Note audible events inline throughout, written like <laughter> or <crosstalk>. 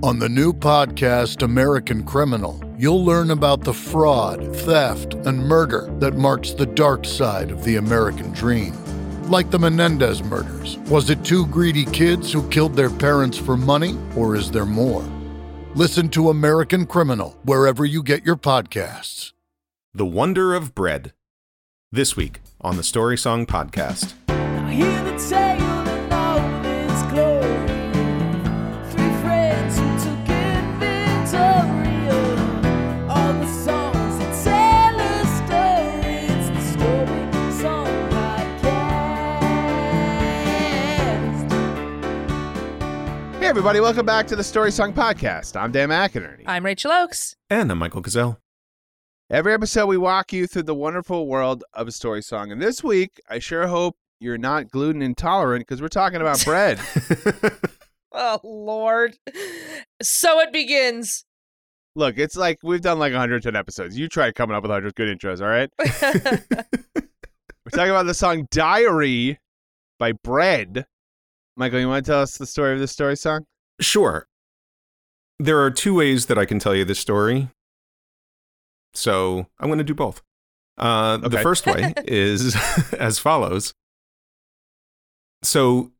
On the new podcast, American Criminal, you'll learn about the fraud, theft, and murder that marks the dark side of the American dream. Like the Menendez murders, was it two greedy kids who killed their parents for money, or is there more? Listen to American Criminal wherever you get your podcasts. The Wonder of Bread. This week on the Story Song Podcast. Hey, everybody, welcome back to the Story Song Podcast. I'm Dan McInerney. I'm Rachel Oakes. And I'm Michael Gazelle. Every episode, we walk you through the wonderful world of a story song. And this week, I sure hope you're not gluten intolerant because we're talking about bread. <laughs> Oh, Lord. So it begins. Look, it's like we've done like 110 episodes. You try coming up with 100 good intros, all right? <laughs> We're talking about the song Diary by Bread. Michael, you want to tell us the story of this story song? Sure. There are two ways that I can tell you this story. So I'm going to do both. Uh, The first way <laughs> is <laughs> as follows. So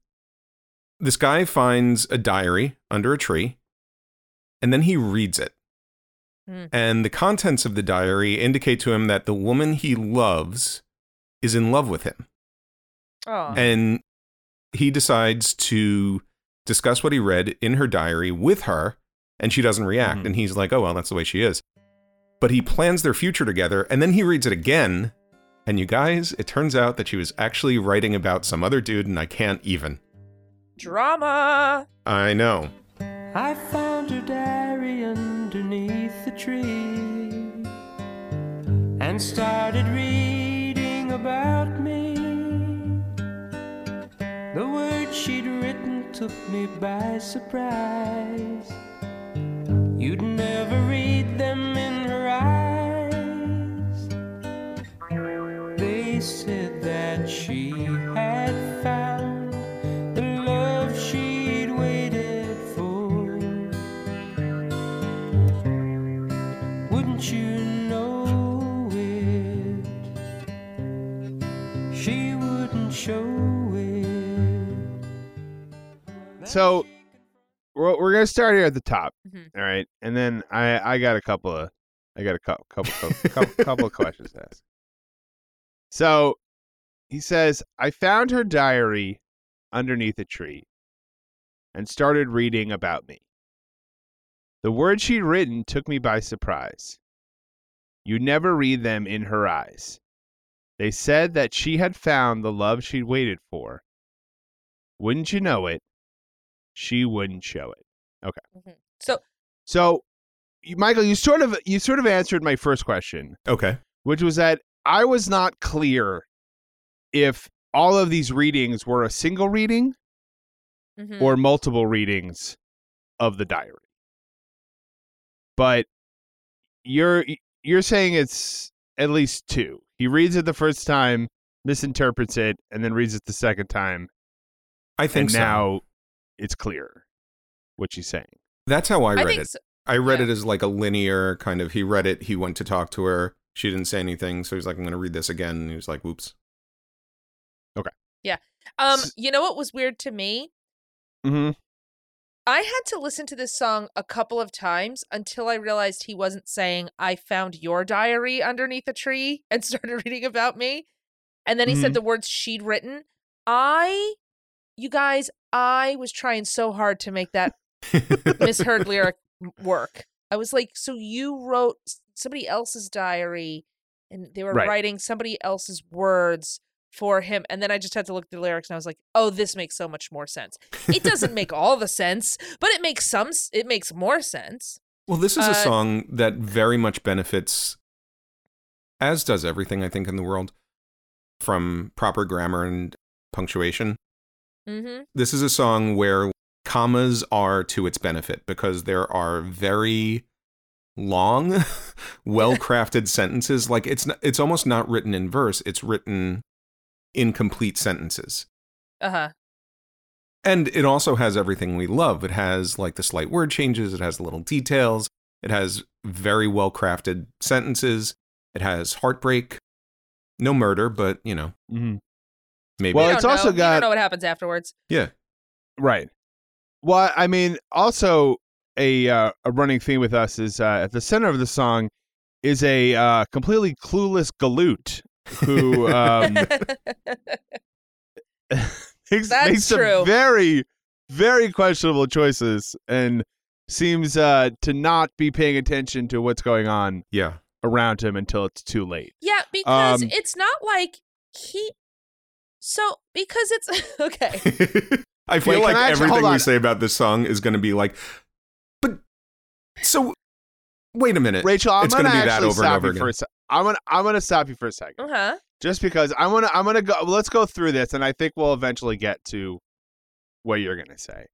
this guy finds a diary under a tree and then he reads it. Hmm. And the contents of the diary indicate to him that the woman he loves is in love with him. oh. And he decides to discuss what he read in her diary with her, and she doesn't react. Mhm. And he's like, oh, well, that's the way she is. But he plans their future together, and then he reads it again. And you guys, it turns out that she was actually writing about some other dude, and I can't even. Drama. I know. I found her diary underneath the tree and started reading about me. The words she'd written took me by surprise. You'd never read them So we're, we're going to start here at the top. Mhm. All right. And then I, I got a couple of I got a couple couple couple, couple, couple of <laughs> questions to ask. So he says, I found her diary underneath a tree and started reading about me. The words she'd written took me by surprise. You never read them in her eyes. They said that she had found the love she'd waited for. Wouldn't you know it? She wouldn't show it. Okay. So, So, you- Michael, you sort of you sort of answered my first question, Okay. which was that I was not clear if all of these readings were a single reading mhm. or multiple readings of the diary. But you're you're saying it's at least two. He reads it the first time, misinterprets it, and then reads it the second time, I think and so. now it's clear what she's saying. That's how I I read think it. so. I read yeah. it as like a linear kind of. He read it, he went to talk to her. She didn't say anything. So he's like, I'm going to read this again. And he was like, whoops. Okay. Yeah. Um, you know what was weird to me? Mm-hmm. I had to listen to this song a couple of times until I realized he wasn't saying I found your diary underneath a tree and <laughs> started reading about me. And then he said Mhm. the words she'd written. I you guys, I was trying so hard to make that <laughs> misheard lyric work. I was like, so you wrote somebody else's diary and they were Right. writing somebody else's words for him. And then I just had to look at the lyrics and I was like, oh, this makes so much more sense. It doesn't make all the sense, but it makes some, it makes more sense. Well, this is a Uh, song that very much benefits, as does everything I think in the world, from proper grammar and punctuation. Mm-hmm. This is a song where commas are to its benefit because there are very long, <laughs> well-crafted <laughs> sentences. Like it's not, it's almost not written in verse; it's written in complete sentences. Uh huh. And it also has everything we love. It has like the slight word changes, it has the little details, it has very well crafted sentences, it has heartbreak. No murder, but you know, Mhm. Maybe. Well, You it's don't also know. You don't know what happens afterwards. yeah. Right. Well, I mean, also a uh, a running theme with us is uh, at the center of the song is a uh, completely clueless galoot who um, <laughs> <laughs> makes, That's makes some true. very very questionable choices and seems uh, to not be paying attention to what's going on yeah. around him until it's too late. yeah, because Um, it's not like he. So because it's <laughs> okay. <laughs> I feel Wait, like I everything hold we say about this song is going to be like, but so wait a minute. Rachel, I'm It's gonna, gonna be that over and over you for again. a sec. I'm gonna I'm gonna stop you for a second. Uh huh. just because I want to I'm going to go let's go through this and I think we'll eventually get to what you're going to say.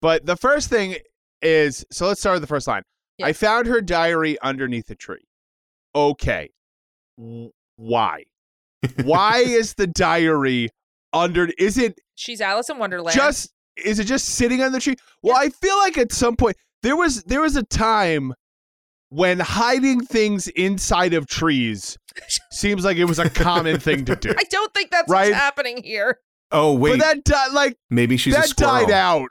But the first thing is so let's start with the first line. Yeah. I found her diary underneath a tree. Okay. Why? Why is the diary under is it She's Alice in Wonderland. just is it just sitting on the tree? Well, I feel like at some point there was there was a time when hiding things inside of trees <laughs> seems like it was a common thing to do. I don't think that's Right? what's happening here. oh wait, But that di- like maybe she's a that squirrel. died out.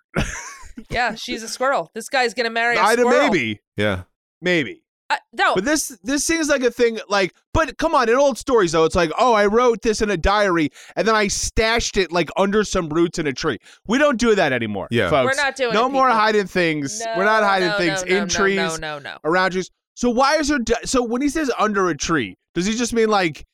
Yeah, she's a squirrel. This guy's gonna marry a don't- squirrel. maybe, Yeah. maybe. Uh, no, But this this seems like a thing. Like, but come on, in old stories though, it's like, oh, I wrote this in a diary and then I stashed it like under some roots in a tree. We don't do that anymore. Yeah. folks. we're not doing no it, more people. hiding things. No, we're not hiding no, things no, no, in no, trees, No, no, no. around trees. So why is her? Di- so when he says under a tree, does he just mean like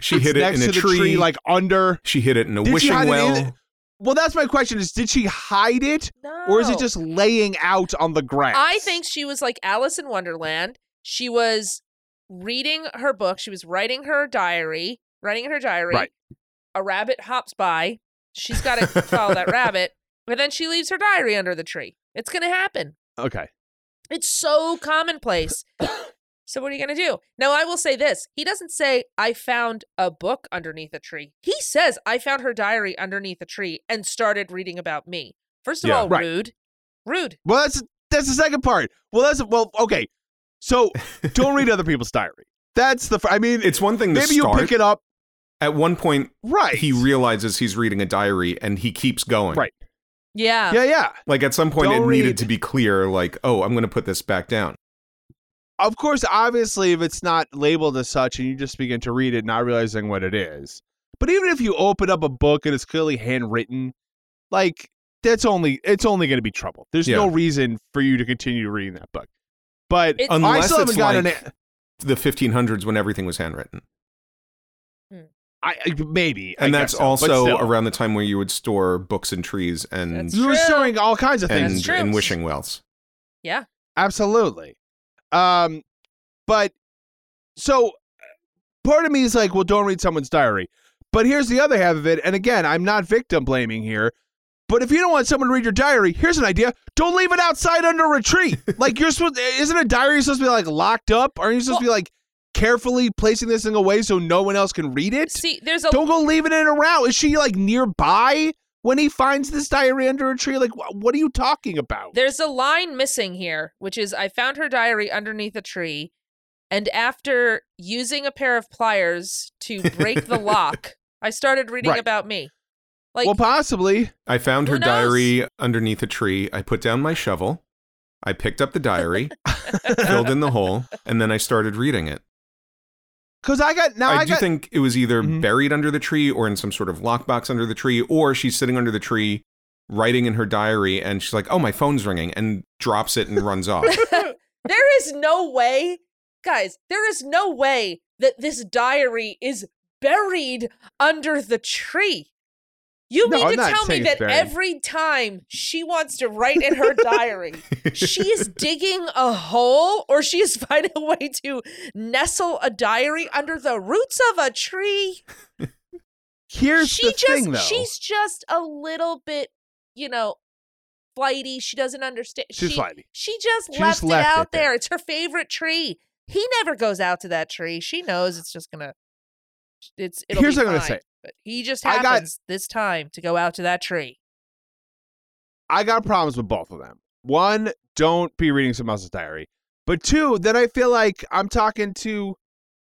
She it's hid it next in a to the tree. tree, like under? she hid it in a Did she wishing hide it in well. Well, that's my question: is did she hide it, No. or is it just laying out on the grass? I think she was like Alice in Wonderland. She was reading her book. She was writing her diary, writing in her diary. Right. A rabbit hops by. She's got to follow that <laughs> rabbit, but then she leaves her diary under the tree. It's going to happen. Okay. It's so commonplace. So what are you going to do? Now I will say this. He doesn't say I found a book underneath a tree. He says I found her diary underneath a tree and started reading about me. First of Yeah. all, Right. rude. Rude. Well, that's that's the second part. Well, that's well, okay. So don't read other people's diary. That's the. I mean, It's one thing to maybe you pick it up. At one point, Right. he realizes he's reading a diary and he keeps going. Right. Yeah. yeah, yeah. Like at some point, Don't it needed to be clear. Like, oh, I'm going to put this back down. Of course, obviously, if it's not labeled as such, and you just begin to read it, not realizing what it is. But even if you open up a book and it's clearly handwritten, like that's only it's only going to be trouble. There's no reason for you to continue reading that book. But It- I Unless still haven't it's got like an. the 1500s when everything was handwritten, I, I maybe, and guess that's so, also around the time where you would store books in trees and You were storing all kinds of things. and, and wishing wells. Yeah. Absolutely. Um, but so part of me is like, well, don't read someone's diary. But here's the other half of it. And again, I'm not victim blaming here. But if you don't want someone to read your diary, here's an idea: don't leave it outside under a tree. <laughs> like you're supposed, isn't a diary supposed to be like locked up? Aren't you supposed to be like carefully placing this thing away so no one else can read it? See, there's a don't go leaving it around. Is she like nearby when he finds this diary under a tree? Like, wh- what are you talking about? there's a line missing here, which is I found her diary underneath a tree, and after using a pair of pliers to break the <laughs> lock, I started reading Right. about me. Like well, possibly. I found her knows? diary underneath a tree. I put down my shovel. I picked up the diary, <laughs> filled in the hole, and then I started reading it. Because I got now I, I, do got think it was either Mhm. buried under the tree or in some sort of lockbox under the tree, or she's sitting under the tree writing in her diary and she's like, oh, my phone's ringing, and drops it and runs off. <laughs> there is no way, guys, there is no way that this diary is buried under the tree. You No, mean I'm to tell me that every time she wants to write in her diary, <laughs> she is digging a hole or she is <laughs> finding a way to nestle a diary under the roots of a tree? here's she the just thing though. she's just a little bit, you know, flighty. She doesn't understand. She's she, flighty. She just She left, just left it it out there. there. It's her favorite tree. He never goes out to that tree. She knows it's just gonna. It's it'll Here's be what I'm gonna say. But he just I got- happens this time to go out to that tree. I got problems with both of them. One, don't be reading someone else's diary. But two, then I feel like I'm talking to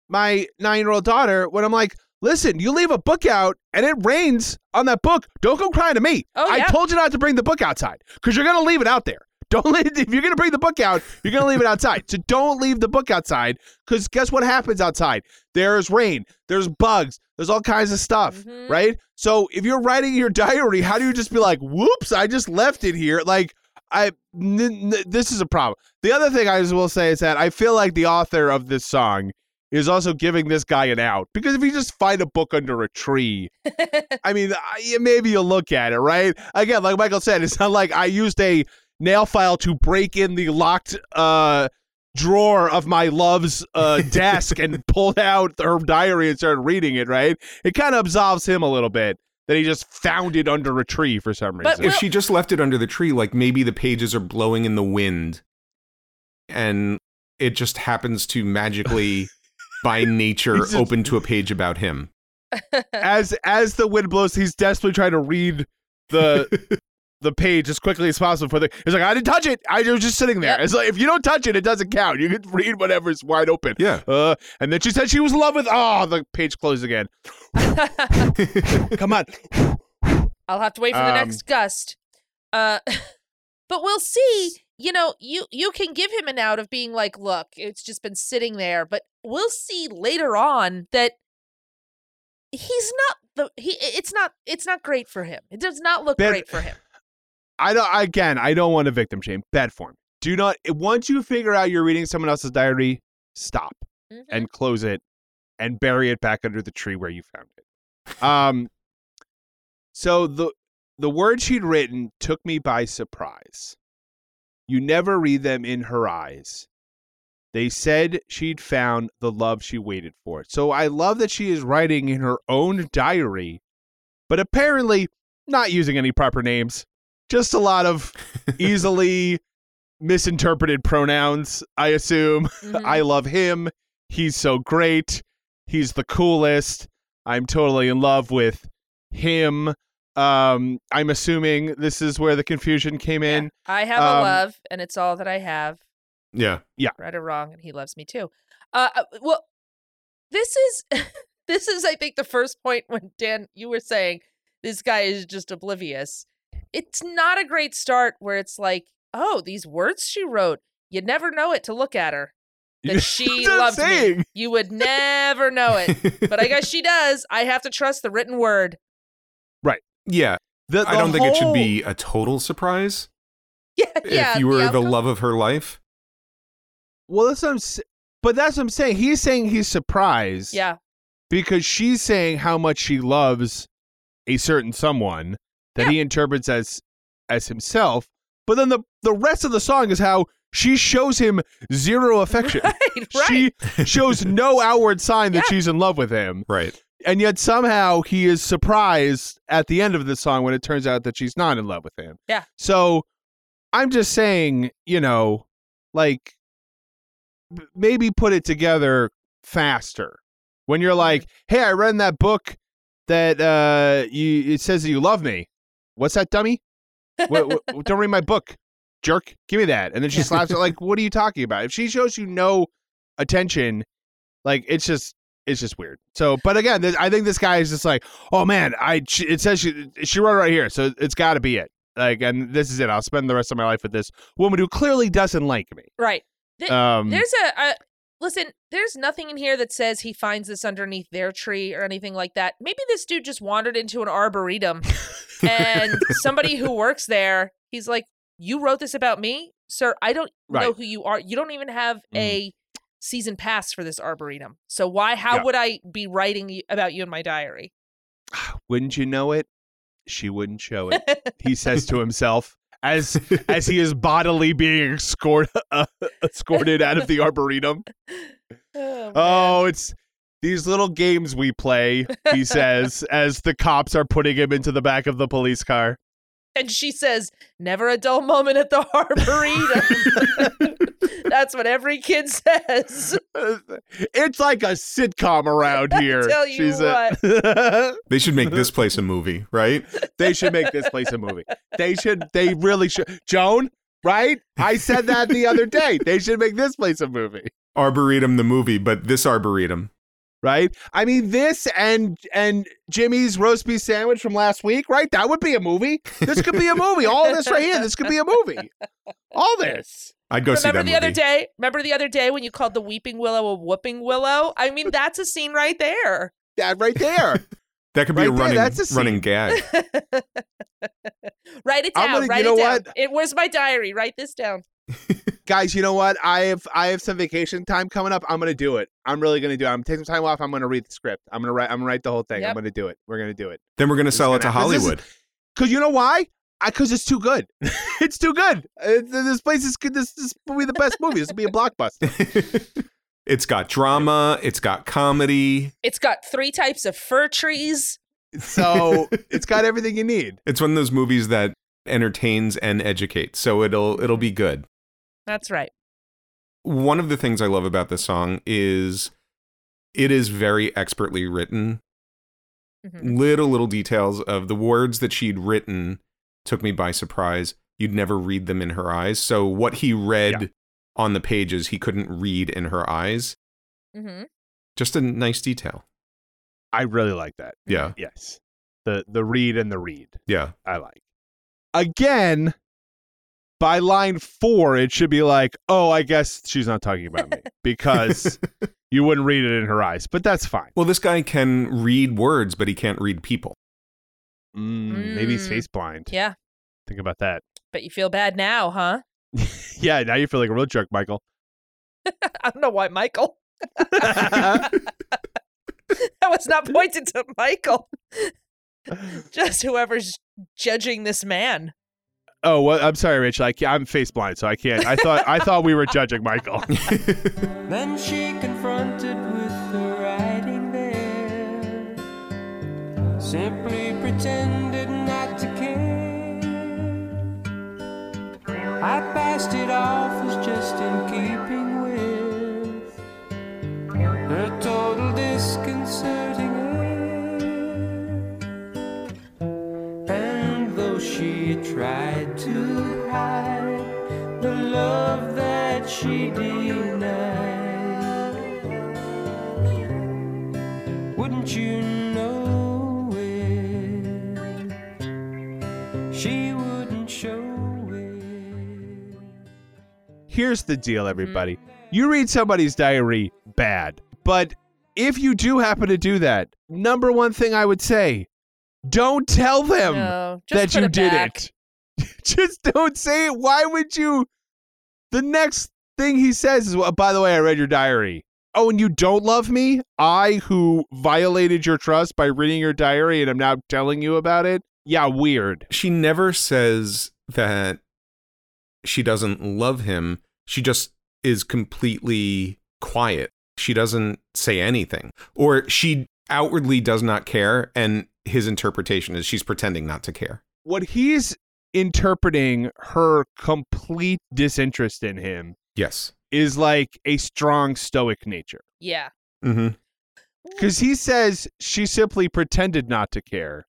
my nine year old daughter when I'm like, listen, you leave a book out and it rains on that book. Don't go crying to me. Oh, I yeah. told you not to bring the book outside because you're going to leave it out there. Don't leave, <laughs> if you're going to bring the book out, you're going to leave it outside. So don't leave the book outside because guess what happens outside? There's rain, there's bugs, there's all kinds of stuff, Mhm. right? So if you're writing your diary, how do you just be like, whoops, I just left it here? Like, I n- n- this is a problem. The other thing I will say is that I feel like the author of this song is also giving this guy an out because if you just find a book under a tree, <laughs> I mean, I- maybe you'll look at it, right? Again, like Michael said, it's not like I used a nail file to break in the locked uh, drawer of my love's uh, <laughs> desk and pulled out her diary and started reading it, right? It kind of absolves him a little bit that he just found it under a tree for some reason. But reason. if she just left it under the tree, like maybe the pages are blowing in the wind and it just happens to magically, <laughs> by nature, just- open to a page about him. <laughs> as as the wind blows, he's desperately trying to read the the page as quickly as possible for the he's like i didn't touch it i was just sitting there Yep. it's like if you don't touch it it doesn't count you can read whatever's wide open Yeah. uh and then she said she was in love with oh the page closed again <laughs> come on I'll have to wait for the Um, next gust. Uh, <laughs> but we'll see. You know, you you can give him an out of being like, look, it's just been sitting there, but we'll see later on that he's not the he. It's not it's not great for him. It does not look Ben- great for him. I don't again i don't want to victim shame bad form do not once you figure out you're reading someone else's diary stop Mhm. and close it and bury it back under the tree where you found it. Um so the the words she'd written took me by surprise. You never read them in her eyes. They said she'd found the love she waited for. So I love that she is writing in her own diary, but apparently not using any proper names. Just a lot of <laughs> easily misinterpreted pronouns, I assume. Mhm. I love him. He's so great. He's the coolest. I'm totally in love with him. Um, I'm assuming this is where the confusion came Yeah. in. I have a um, love, and it's all that I have. Yeah. Yeah. Right or wrong, and he loves me too. Uh, uh, well, this is <laughs> this is, I think, the first point when Dan you were saying this guy is just oblivious. It's not a great start where it's like, oh, these words she wrote. you'd never know it to look at her that <laughs> she That's what I'm loved me. You would never know it, but I guess she <laughs> does. I have to trust the written word. Right. Yeah. The- I don't think it should be a total surprise Yeah, yeah. if you were the outcome- love of her life. Well, that's what I'm. s- But that's what I'm saying. He's saying he's surprised. Yeah, Because she's saying how much she loves a certain someone that Yeah. he interprets as as himself. But then the the rest of the song is how she shows him zero affection. <laughs> right, <laughs> right. She shows no <laughs> outward sign that Yeah. she's in love with him. Right. And yet somehow he is surprised at the end of the song when it turns out that she's not in love with him. Yeah. So I'm just saying, you know, like maybe put it together faster. When you're like, "Hey, I read in that book that uh you it says that you love me." What's that, dummy? what, what, <laughs> don't read my book, jerk. Give me that. And then she slaps it like, <laughs> "What are you talking about?" If she shows you no attention, like it's just it's just weird. So, but again, this, I think this guy is just like, "Oh man, I it says she she wrote it right here, so it's got to be it." Like, and this is it. I'll spend the rest of my life with this woman who clearly doesn't like me. right. Th- Um, There's a, a listen. There's nothing in here that says he finds this underneath their tree or anything like that. Maybe this dude just wandered into an arboretum, <laughs> and somebody who works there, he's like, "You wrote this about me, sir. I don't know who you are. You don't even have Mm. a season pass for this arboretum. So why? How Yeah. would I be writing about you in my diary?" <sighs> wouldn't you know it? She wouldn't show it. <laughs> he says to himself as as he is bodily being escort, uh, escorted out of the <laughs> arboretum. oh. Oh, it's these little games we play, he says, as the cops are putting him into the back of the police car. And she says, "Never a dull moment at the arboretum." <laughs> That's what every kid says. <laughs> it's like a sitcom around <laughs> here. tell you she said. They should make this place a movie, right? they should make this place a movie. They should. They really should. Joan, right? I said that the other day. They should make this place a movie. Arboretum the movie, but this Arboretum. Right? I mean, this and and Jimmy's roast beef sandwich from last week, right? That would be a movie. This could be a movie. All this right here, this could be a movie. All this. I'd go see remember that the movie. other day? Remember the other day when you called the weeping willow a whooping willow? I mean, that's a scene right there. That right there. <laughs> That could be a Right there, running that's a running gag. <laughs> write it down. gonna- you write know it down. what? It was my diary. Write this down. Guys, you know what? I have I have some vacation time coming up. I'm gonna do it. I'm really gonna do it. I'm gonna take some time off. I'm gonna read the script. I'm gonna write I'm gonna write the whole thing. I'm gonna do it. We're gonna do it. Then we're gonna This sell it to gonna- 'cause this is- Hollywood. Cause you know why? I Because it's too good. <laughs> <laughs> it's too good. Uh, this place is good. This, this will be the best movie. This will be a blockbuster. <laughs> it's got drama. It's got comedy. It's got three types of fir trees. So it's got everything you need. It's one of those movies that entertains and educates. So it'll it'll be good. That's right. One of the things I love about this song is it is very expertly written. Mhm. Little little details of the words that she'd written took me by surprise. You'd never read them in her eyes. So what he read Yeah. on the pages, he couldn't read in her eyes. Mm-hmm. Just a nice detail. I really like that. Yeah. Yes. The the read and the read. Yeah. I like. Again, by line four, it should be like, oh, I guess she's not talking about me <laughs> because you wouldn't read it in her eyes, but that's fine. Well, this guy can read words, but he can't read people. Mm, Maybe he's Mm. face blind. Yeah. Think about that. But you feel bad now, huh? <laughs> yeah, now you feel like a real jerk, Michael. <laughs> I don't know why, Michael. that was not pointed to Michael. Just whoever's judging this man. Oh, well, I'm sorry, Rachel. I I'm face blind, so I can't. I thought I thought we were judging Michael. <laughs> Then she confronted with the writing there. Simply Here's the deal, mm-hmm. everybody. You read somebody's diary bad, but if you do happen to do that, number one thing I would say, don't tell them. no, just that put you it did back. it. <laughs> Just don't say it. Why would you? The next thing he says is, well, by the way, I read your diary. Oh, and you don't love me? I, who violated your trust by reading your diary and I'm now telling you about it? Yeah, weird. she never says that she doesn't love him. She just is completely quiet. She doesn't say anything. Or she outwardly does not care, and his interpretation is she's pretending not to care. What he's interpreting her complete disinterest in him Yes. is like a strong stoic nature. Yeah. Mm-hmm. Because he says she simply pretended not to care.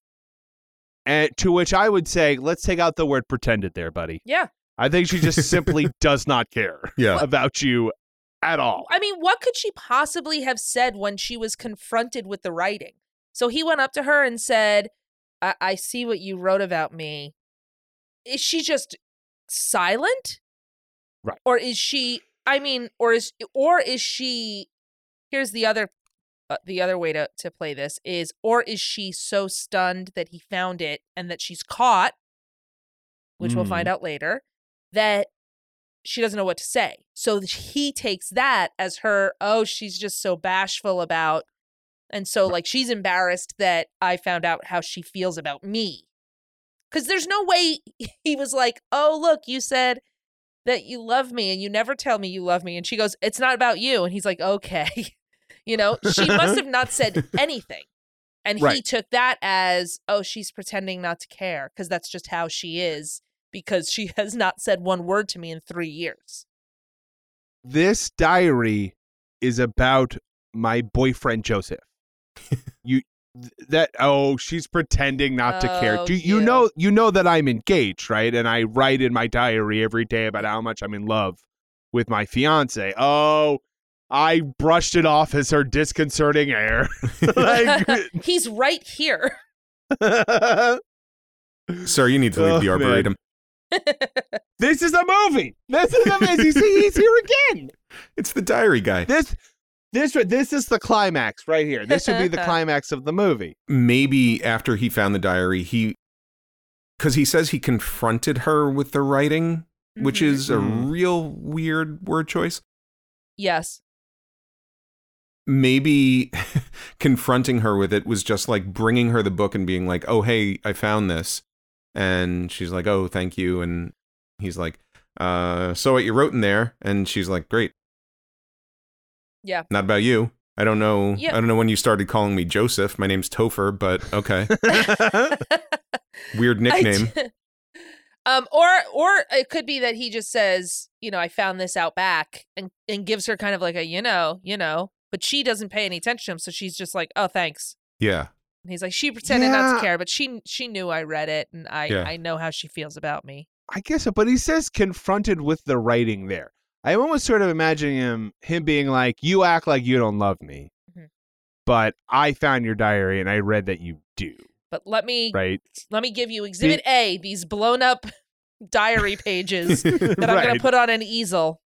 And to which I would say, let's take out the word pretended there, buddy. Yeah. I think she just simply <laughs> does not care Yeah. about you at all. I mean, what could she possibly have said when she was confronted with the writing? So he went up to her and said, I, I see what you wrote about me. Is she just silent? Right. Or is she, I mean, or is, or is she, here's the other, uh, the other way to, to play this is, or is she so stunned that he found it and that she's caught, which we'll Mm. find out later, that she doesn't know what to say. So he takes that as her, oh, she's just so bashful about, and so like she's embarrassed that I found out how she feels about me. Because there's no way <laughs> he was like, oh, look, you said that you love me and you never tell me you love me. And she goes, it's not about you. And he's like, okay. <laughs> you know, she must have not said <laughs> anything. And he took that as, oh, she's pretending not to care because that's just how she is because she has not said one word to me in three years. this diary is about my boyfriend Joseph. <laughs> you that oh, she's pretending not to care. Oh, Do you cute. know you know that I'm engaged, right? And I write in my diary every day about how much I'm in love with my fiance. Oh, I brushed it off as her disconcerting air. <laughs> like, <laughs> He's right here. Sir, you need to leave Oh, the man. arboretum. <laughs> this is a movie. This is amazing. See, he's here again. <laughs> It's the diary guy. This this this is the climax right here. This would be the <laughs> climax of the movie. Maybe after he found the diary, he because he says he confronted her with the writing, which Mhm. is a Mhm. real weird word choice. yes. Maybe confronting her with it was just like bringing her the book and being like, "Oh, hey, I found this," and she's like, "Oh, thank you," and he's like, "Uh, so what you wrote in there?" And she's like, "Great." Yeah. Not about you. I don't know. Yep. I don't know when you started calling me Joseph. My name's Topher, but okay. <laughs> Weird <laughs> nickname. <laughs> um, or or it could be that he just says, you know, I found this out back, and and gives her kind of like a, you know, you know, but she doesn't pay any attention to him, so she's just like, oh, thanks. Yeah. And he's like, she pretended not to care, but she she knew I read it, and I Yeah. I know how she feels about me. I guess so, but he says confronted with the writing there. I'm almost sort of imagining him him being like, "You act like you don't love me, Mhm. but I found your diary and I read that you do." But let me Right? let me give you Exhibit A, these blown up <laughs> diary pages <laughs> that I'm Right. gonna put on an easel.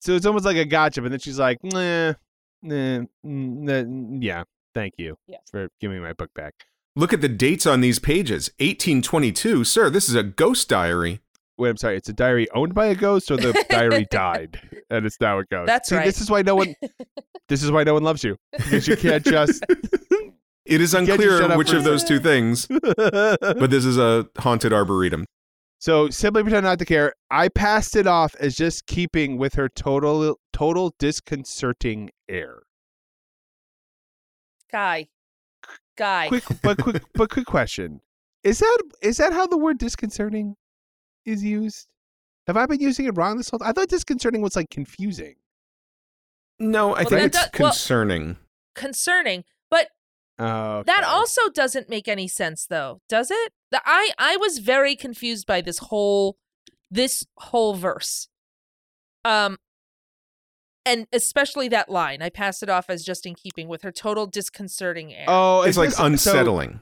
So it's almost like a gotcha, but then she's like, "Nah, nah, mm, nah, yeah, thank you Yes. for giving me my book back." Look at the dates on these pages. 1822. Sir, this is a ghost diary. Wait, I'm sorry. It's a diary owned by a ghost, or the diary <laughs> died, and it's now a ghost. That's See, right. This is why no one. <laughs> this is why no one loves you because you can't just. <laughs> It is Can't you shut unclear which of those two things, but this is a haunted arboretum. so simply pretend not to care. I passed it off as just keeping with her total, total disconcerting air. Guy. Guy. Quick, but quick, <laughs> but quick question: Is that is that how the word disconcerting is used? Have I been using it wrong this whole? time? I thought disconcerting was like confusing. No, I Well, think it's does- well- concerning. Concerning. But Uh, That also doesn't make any sense though, does it? The, I I was very confused by this whole this whole verse. Um and especially that line. I pass it off as just in keeping with her total disconcerting air. Oh, It's is like this- so- unsettling.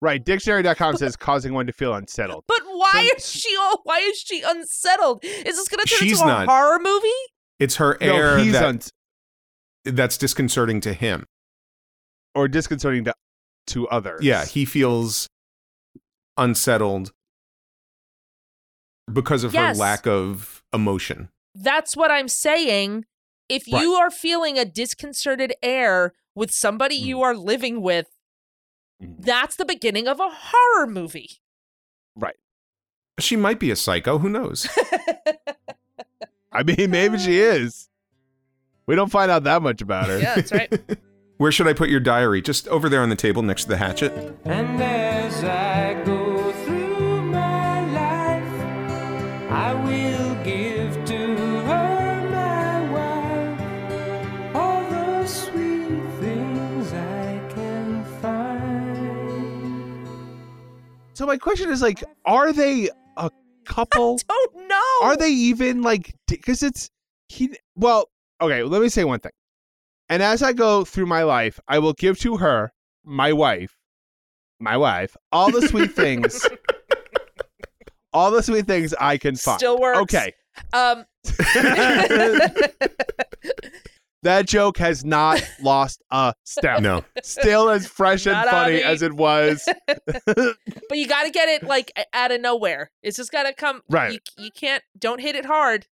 right. Dictionary.com says causing one to feel unsettled. but why so- is she all why is she unsettled? Is this going to turn She's into a not. horror movie? It's her air he's that, uns- that's disconcerting to him. or disconcerting to to others. Yeah, he feels unsettled because of Yes. her lack of emotion. That's what I'm saying. If Right. you are feeling a disconcerted air with somebody you are living with, Mhm. that's the beginning of a horror movie. Right. She might be a psycho. Who knows? <laughs> I mean, maybe she is. We don't find out that much about her. yeah, that's right. <laughs> Where should I put your diary? Just over there on the table next to the hatchet. And as I go So my question is like, are they a couple? <laughs> I Don't know. Are they even like? Because it's he. Well, okay. Let me say one thing. And as I go through my life, I will give to her, my wife, my wife, all the sweet things, <laughs> all the sweet things I can find. Still works. Okay. Um. <laughs> That joke has not <laughs> lost a step. No. Still as fresh and Not funny me. as it was. <laughs> <laughs> but you got to get it like a- out of nowhere. It's just got to come. Right. You, you can't. Don't hit it hard.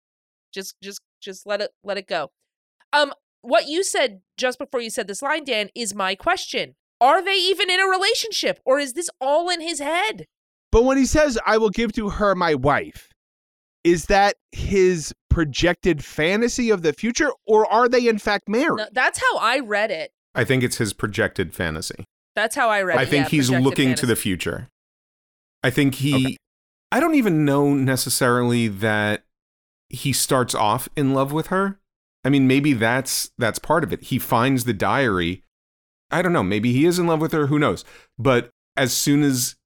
Just, just, just let it, let it go. Um. What you said just before you said this line, Dan, is my question. Are they even in a relationship, or is this all in his head? But when he says, I will give to her my wife, is that his projected fantasy of the future, or are they in fact married? No, that's how I read it. I think it's his projected fantasy. That's how I read it. I think yeah, he's projected looking to the future. I think he. Okay. I don't even know necessarily that he starts off in love with her. I mean, maybe that's that's part of it. He finds the diary. I don't know, maybe he is in love with her, who knows. But as soon as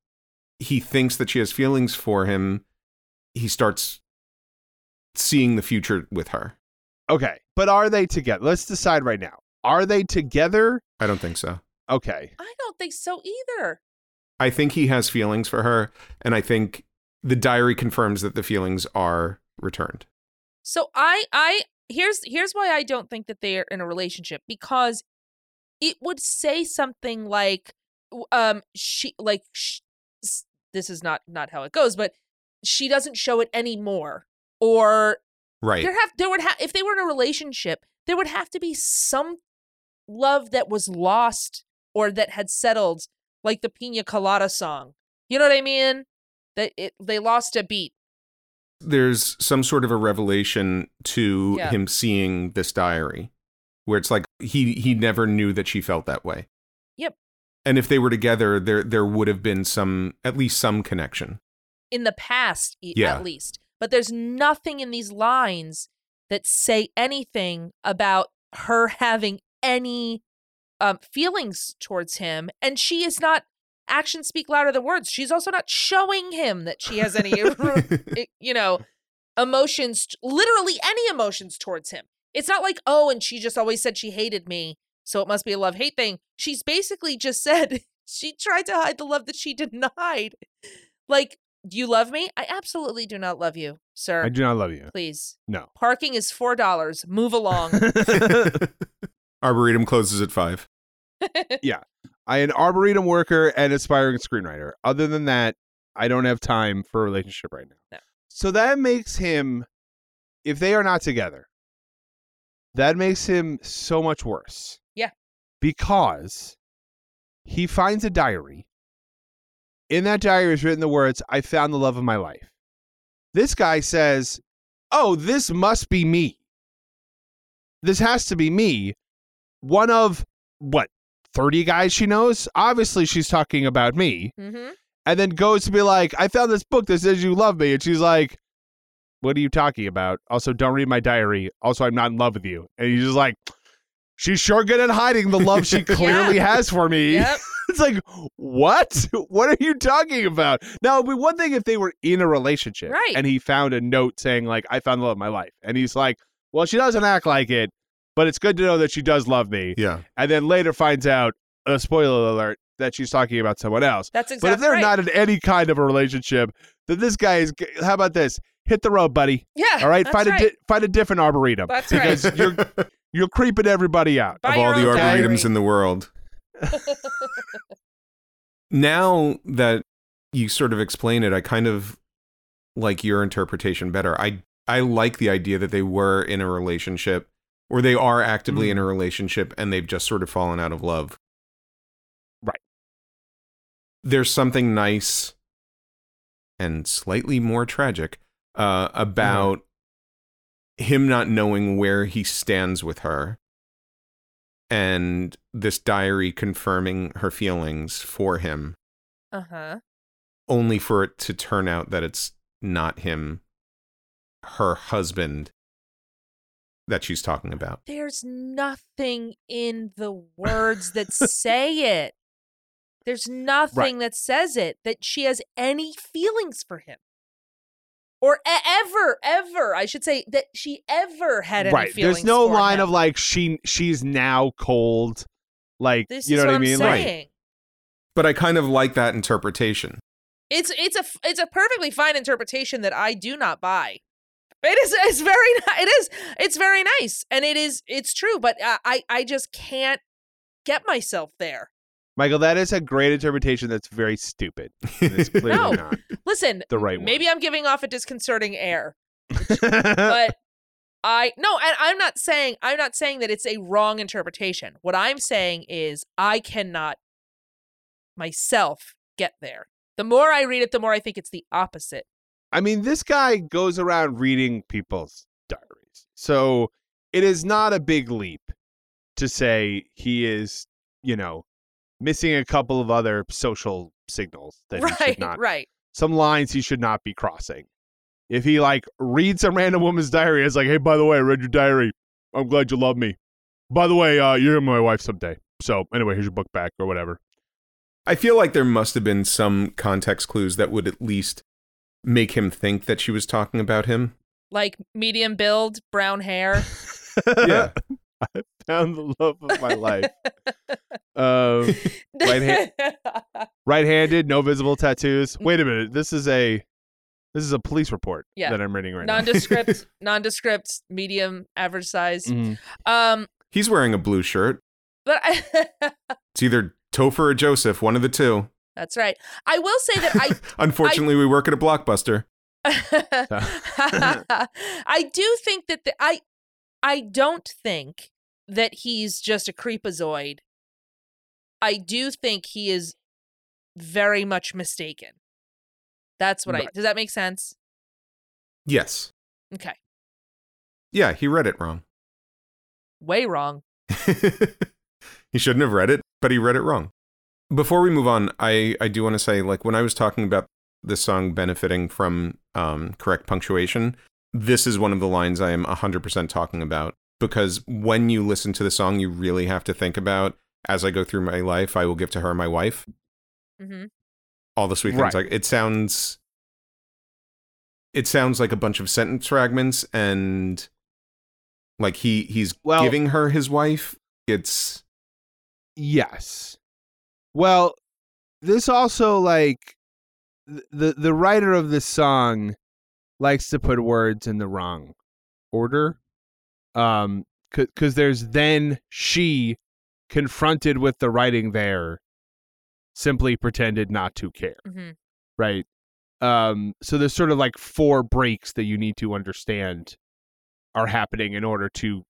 he thinks that she has feelings for him, he starts seeing the future with her. Okay, but are they together? Let's decide right now. Are they together? I don't think so. Okay. I don't think so either. I think he has feelings for her, and I think the diary confirms that the feelings are returned. So I I here's here's why I don't think that they're in a relationship because it would say something like um she like sh- this is not not how it goes but she doesn't show it anymore or Right. there have there would have if they were in a relationship there would have to be some love that was lost or that had settled like the pina colada song you know what i mean that it they lost a beat There's some sort of a revelation to Yeah. him seeing this diary where it's like he he never knew that she felt that way. Yep. And if they were together, there there would have been some at least some connection. in the past Yeah. at least but there's nothing in these lines that say anything about her having any um, feelings towards him and she is not actions speak louder than words. She's also not showing him that she has any <laughs> you know emotions literally any emotions towards him. It's not like oh and she just always said she hated me so it must be a love hate thing. She's basically just said <laughs> she tried to hide the love that she denied. Like do you love me i absolutely do not love you sir I do not love you. please No. parking is four dollars move along <laughs> Arboretum closes at five. <laughs> yeah. I am an arboretum worker and aspiring screenwriter. Other than that, I don't have time for a relationship right now. No. So that makes him, if they are not together, that makes him so much worse. Yeah. Because he finds a diary. In that diary is written the words, I found the love of my life. This guy says, Oh, this must be me. This has to be me. One of what, 30 guys she knows? Obviously, she's talking about me. mm-hmm. And then goes to be like, I found this book that says you love me. And she's like, What are you talking about? Also, don't read my diary. Also, I'm not in love with you. And he's just like, She's sure good at hiding the love she <laughs> clearly has for me. yep It's like, what? <laughs> What are you talking about? Now, it'd be one thing if they were in a relationship, Right. And he found a note saying, like, I found the love of my life, and he's like, well, she doesn't act like it, but it's good to know that she does love me. Yeah. And then later finds out, a spoiler alert, that she's talking about someone else. that's exactly but if they're right. not in any kind of a relationship, then this guy is. How about this? Hit the road, buddy. yeah All right, that's find a di- find a different arboretum That's right. because you're <laughs> you're creeping everybody out. Buy of all the own arboretums diary. in the world. <laughs> now that you sort of explain it, I kind of like your interpretation better. I I like the idea that they were in a relationship or they are actively in a relationship and they've just sort of fallen out of love. Right. There's something nice and slightly more tragic uh, about him not knowing where he stands with her and this diary confirming her feelings for him uh-huh only for it to turn out that it's not him her husband that she's talking about there's nothing in the words that say it. There's <laughs> nothing that says it that she has any feelings for him. Or e- ever, ever, I should say that she ever had any right. feelings There's no for line him. of like she she's now cold. Like This you know what, what I I'm mean? Like saying. but i kind of like that interpretation It's it's a it's a perfectly fine interpretation that I do not buy. It is it's very <laughs> it is it's very nice and it is it's true, but uh, I I just can't get myself there. Michael, that is a great interpretation that's very stupid. It's <laughs> clearly No. not Listen, the right one. maybe I'm giving off a disconcerting air, <laughs> but I no, and I'm not saying I'm not saying that it's a wrong interpretation. What I'm saying is I cannot myself get there. The more I read it, the more I think it's the opposite. I mean, this guy goes around reading people's diaries. So it is not a big leap to say he is, you know, missing a couple of other social signals that he right, should not right. some lines he should not be crossing. if he like reads some random woman's diary, it's like, hey, by the way, I read your diary. I'm glad you love me. By the way, uh, you're my wife someday. So anyway, here's your book back or whatever. I feel like there must have been some context clues that would at least make him think that she was talking about him. Like medium build, brown hair. <laughs> Yeah. <laughs> I found the love of my life. <laughs> Um, Right hand- <laughs> right-handed, no visible tattoos. Wait a minute. This is a this is a police report Yeah. that I'm reading right now. nondescript, <laughs> nondescript, medium, average size. Mhm. Um, He's wearing a blue shirt. but I, It's either Topher or Joseph, one of the two. that's right. I will say that I. Unfortunately, we work at a blockbuster. I, I do think that the, I, I don't think that he's just a creepazoid. I do think he is very much mistaken. That's what I. Does that make sense? Yes. Okay. Yeah, he read it wrong. Way wrong. <laughs> he shouldn't have read it, but he read it wrong. Before we move on, I, I do want to say, like, when I was talking about this song benefiting from um, correct punctuation, this is one of the lines I am 100% talking about. Because when you listen to the song, you really have to think about, as I go through my life, I will give to her my wife. hmm All the sweet things. Right. Like, it sounds. It sounds like a bunch of sentence fragments, and like he he's Well- giving her his wife. It's Yes. Well, this also like the the writer of this song likes to put words in the wrong order. Um cuz there's then she confronted with the writing there simply pretended not to care, hmm right? Um so there's sort of like four breaks that you need to understand are happening in order to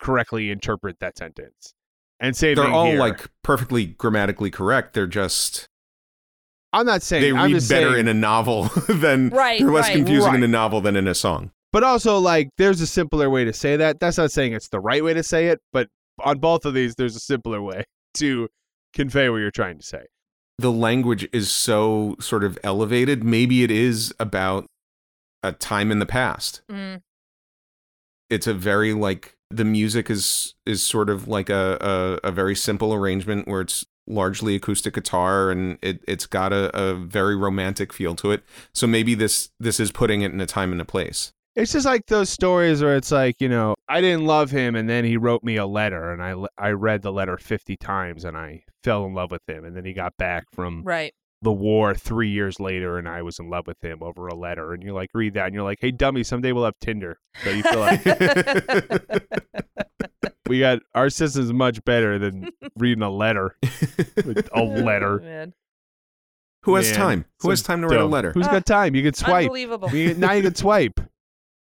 correctly interpret that sentence. And say they're all like perfectly grammatically correct. They're just I'm not saying they I'm read just better saying, in a novel <laughs> than Right, they're less right. confusing in a novel than in a song. But also like there's a simpler way to say that. That's not saying it's the right way to say it, but on both of these there's a simpler way <laughs> to convey what you're trying to say. The language is so sort of elevated. Maybe it is about a time in the past. hmm It's a very like the music is is sort of like a a, a very simple arrangement where it's largely acoustic guitar and it it's got a, a very romantic feel to it. So maybe this this is putting it in a time and a place. It's just like those stories where it's like, you know, I didn't love him and then he wrote me a letter and I I read the letter 50 times and I fell in love with him and then he got back from Right. the war 3 years later and I was in love with him over a letter and you're like read that and you're like, "Hey dummy, someday we'll have Tinder." So you feel like <laughs> <laughs> we got our system's much better than <laughs> reading a letter. With a letter. Oh, man. Who has Man, time? Who so has time to write a dumb. letter? Who's Ah, got time? You can swipe. Unbelievable. You- now you can swipe.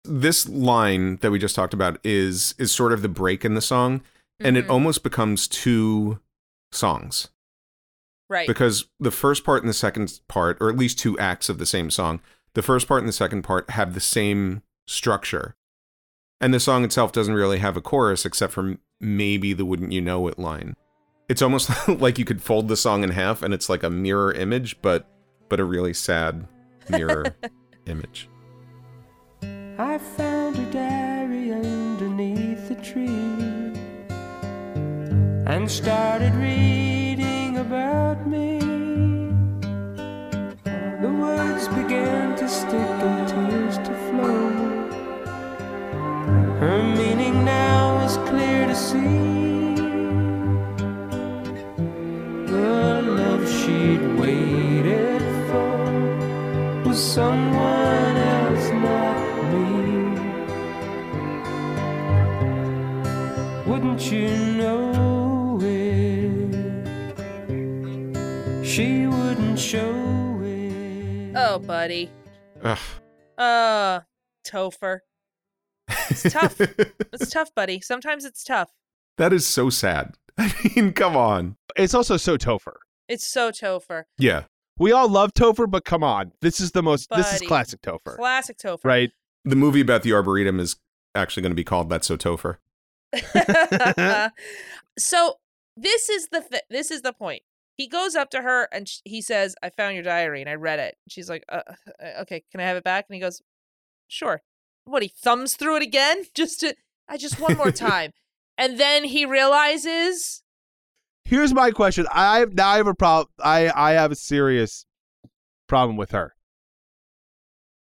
This line that we just talked about is is sort of the break in the song and it Mhm. almost becomes two songs right. because the first part and the second part or at least two acts of the same song the first part and the second part have the same structure and the song itself doesn't really have a chorus except for maybe the wouldn't you know it line it's almost <laughs> like you could fold the song in half and it's like a mirror image but but a really sad mirror <laughs> image I found her diary underneath the tree and started reading about me. The words began to stick and tears to flow. Her meaning now is clear to see. The love she'd waited for was someone else, Wouldn't you know it? She wouldn't show it. oh, buddy. Ugh. Uh, Topher. It's tough. <laughs> It's tough, buddy. Sometimes it's tough. that is so sad <laughs> i mean come on It's also so Topher. It's so Topher. yeah We all love Topher, but come on. This is the most this is classic Topher. Classic Topher. Right? The movie about the Arboretum is actually going to be called That's So Topher. <laughs> <laughs> so this is the th- this is the point. He goes up to her and sh- he says, "I found your diary and I read it." She's like, uh, uh, "Okay, can I have it back?" And he goes, sure. What he thumbs through it again <laughs> just to I just one more time. and then he realizes Here's my question. I now I have a problem. I I have a serious problem with her.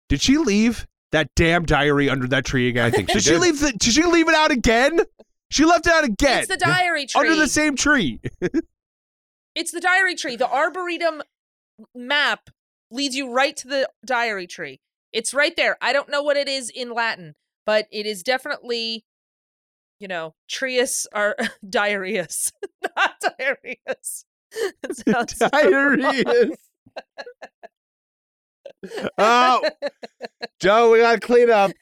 Did she leave that damn diary under that tree again? I think she did. she leave the, Did she leave it out again? She left it out again it's the diary tree. under the same tree. <laughs> It's the diary tree. The arboretum map leads you right to the diary tree. It's right there. I don't know what it is in Latin, but it is definitely, you know, trius or <laughs> diarrheus, <laughs> not diarrheus. It sounds so Diarrheus. Oh, Joe, we gotta clean up.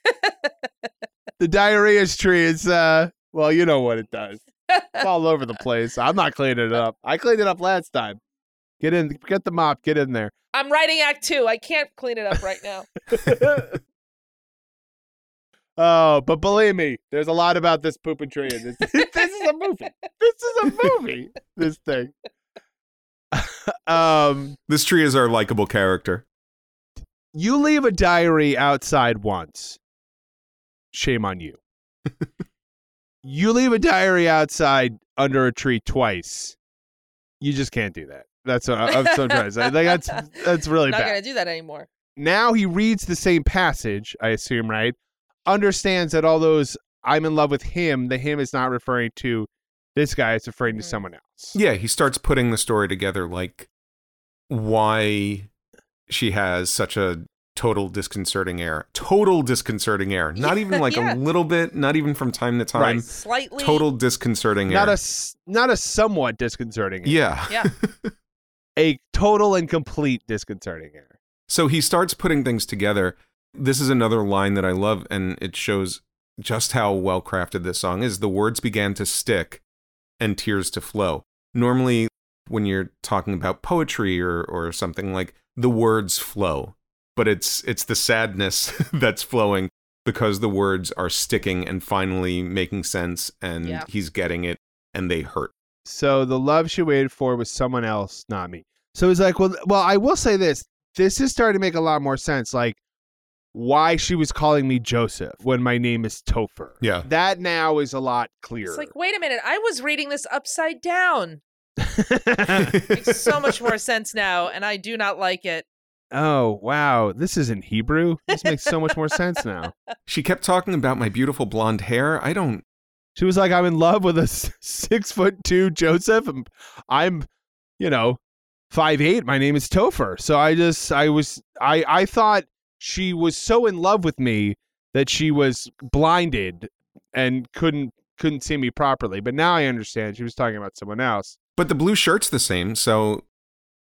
The diarrhea's tree is uh well, you know what it does. It's all over the place. I'm not cleaning it up. I cleaned it up last time. Get in get the mop, get in there. I'm writing Act Two. I can't clean it up right now. <laughs> oh, but believe me, there's a lot about this pooping tree in this. <laughs> this is a movie. This is a movie. This thing. <laughs> um This tree is our likable character. You leave a diary outside once. Shame on you. <laughs> you leave a diary outside under a tree twice. You just can't do that. That's what I- I'm so trying to say. Like that's that's <laughs> really not bad. gonna do that anymore. Now he reads the same passage, I assume, right? Understands that all those I'm in love with him, the him is not referring to this guy, it's referring to Mhm. someone else. Yeah, he starts putting the story together like why she has such a total disconcerting air. Total disconcerting air. Not <laughs> Yeah, even like yeah. a little bit, not even from time to time. Right. Slightly Total disconcerting Not a air. s- not a somewhat disconcerting. error. yeah. Yeah. <laughs> A total and complete disconcerting air. So he starts putting things together. This is another line that I love, and it shows just how well crafted this song is. The words began to stick and tears to flow. Normally, when you're talking about poetry or, or something like the words flow, but it's it's the sadness <laughs> that's flowing because the words are sticking and finally making sense and Yeah. he's getting it and they hurt. So the love she waited for was someone else, not me. So he's like, well, well, I will say this. This is starting to make a lot more sense. Like why she was calling me Joseph when my name is Topher. Yeah. That now is a lot clearer. It's like, wait a minute, I was reading this upside down. <laughs> Makes so much more sense now, and I do not like it. oh wow, this is in Hebrew. This makes so much more sense now. <laughs> She kept talking about my beautiful blonde hair. I don't She was like, I'm in love with a six foot two Joseph. and I'm, you know, five eight. My name is Topher. So I just, I was, I, I thought she was so in love with me that she was blinded and couldn't, couldn't see me properly. But now I understand she was talking about someone else. But the blue shirt's the same, so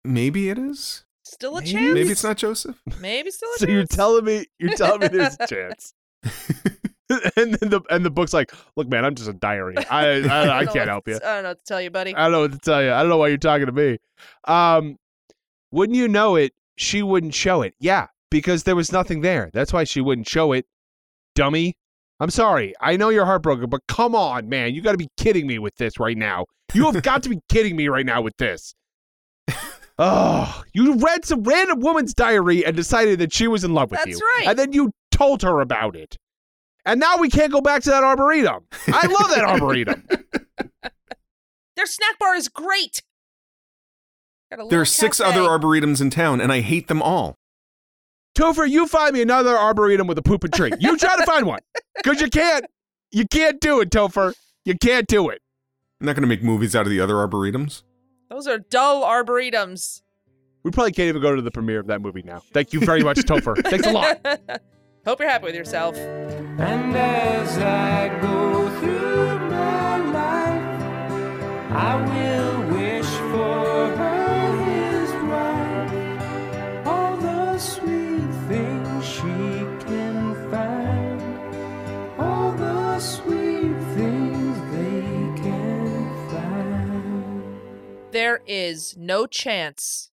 maybe it is. Still a Maybe- chance. Maybe it's not Joseph. <laughs> Maybe still a So chance. you're telling me, you're telling me there's a <laughs> chance. <laughs> and then the and the book's like, look, man, I'm just a diary. I, I, I, don't can't help you. I don't know what to tell you, buddy. I don't know what to tell you. I don't know why you're talking to me. Um, wouldn't you know it? She wouldn't show it. Yeah, because there was nothing there. That's why she wouldn't show it. Dummy. I'm sorry. I know you're heartbroken, but come on, man. You got to be kidding me with this right now. You have got to be <laughs> kidding me right now with this. Oh, you read some random woman's diary and decided that she was in love with That's you. right. And then you told her about it. And now we can't go back to that arboretum. I love that arboretum. <laughs> Their snack bar is great. Got There are six cafe. other arboretums in town, and I hate them all. Topher, you find me another arboretum with a pooping tree. You try to find one. Because you can't. You can't do it, Topher. You can't do it. I'm not going to make movies out of the other arboretums. Those are dull arboretums. We probably can't even go to the premiere of that movie now. Thank you very much, Topher. Thanks a lot. <laughs> Hope you're happy with yourself. And as I go through my life, I will There is no chance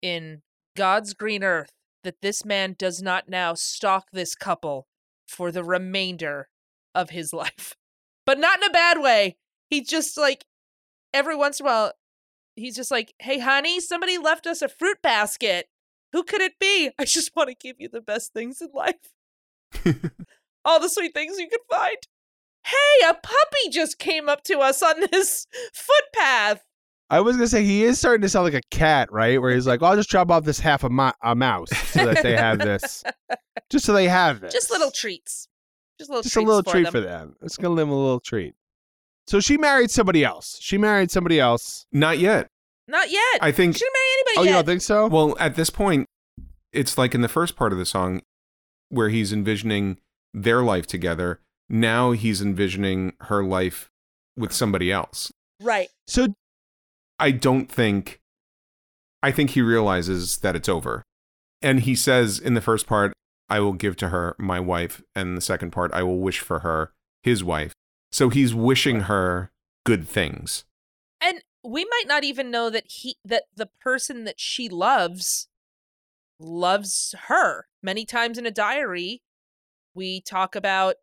in God's green earth that this man does not now stalk this couple for the remainder of his <laughs> life. But not in a bad way. He just like every once in a while he's just like, "Hey honey, somebody left us a fruit basket. Who could it be? <laughs> I just want to give you the best things in life." <laughs> All the sweet things you can find. Hey, a puppy just came up to us on this footpath. I was gonna say he is starting to sound like a cat, right? Where he's like, "I'll just drop off this half a, mo- a mouse so that they have this, <laughs> just so they have this, Just little treats. Just little just a little for treat them. for them. It's gonna live a little treat." So she married somebody else. She married somebody else. Not yet. Not yet. I think. she didn't marry anybody Oh, you yet. don't think so? Well, at this point, it's like in the first part of the song where he's envisioning their life together. Now he's envisioning her life with somebody else. right. so I don't think. I think he realizes that it's over. And he says in the first part, I will give to her my wife. And the second part, I will wish for her his wife. So he's wishing her good things. And we might not even know that he that the person that she loves loves her. Many times in a diary, we talk about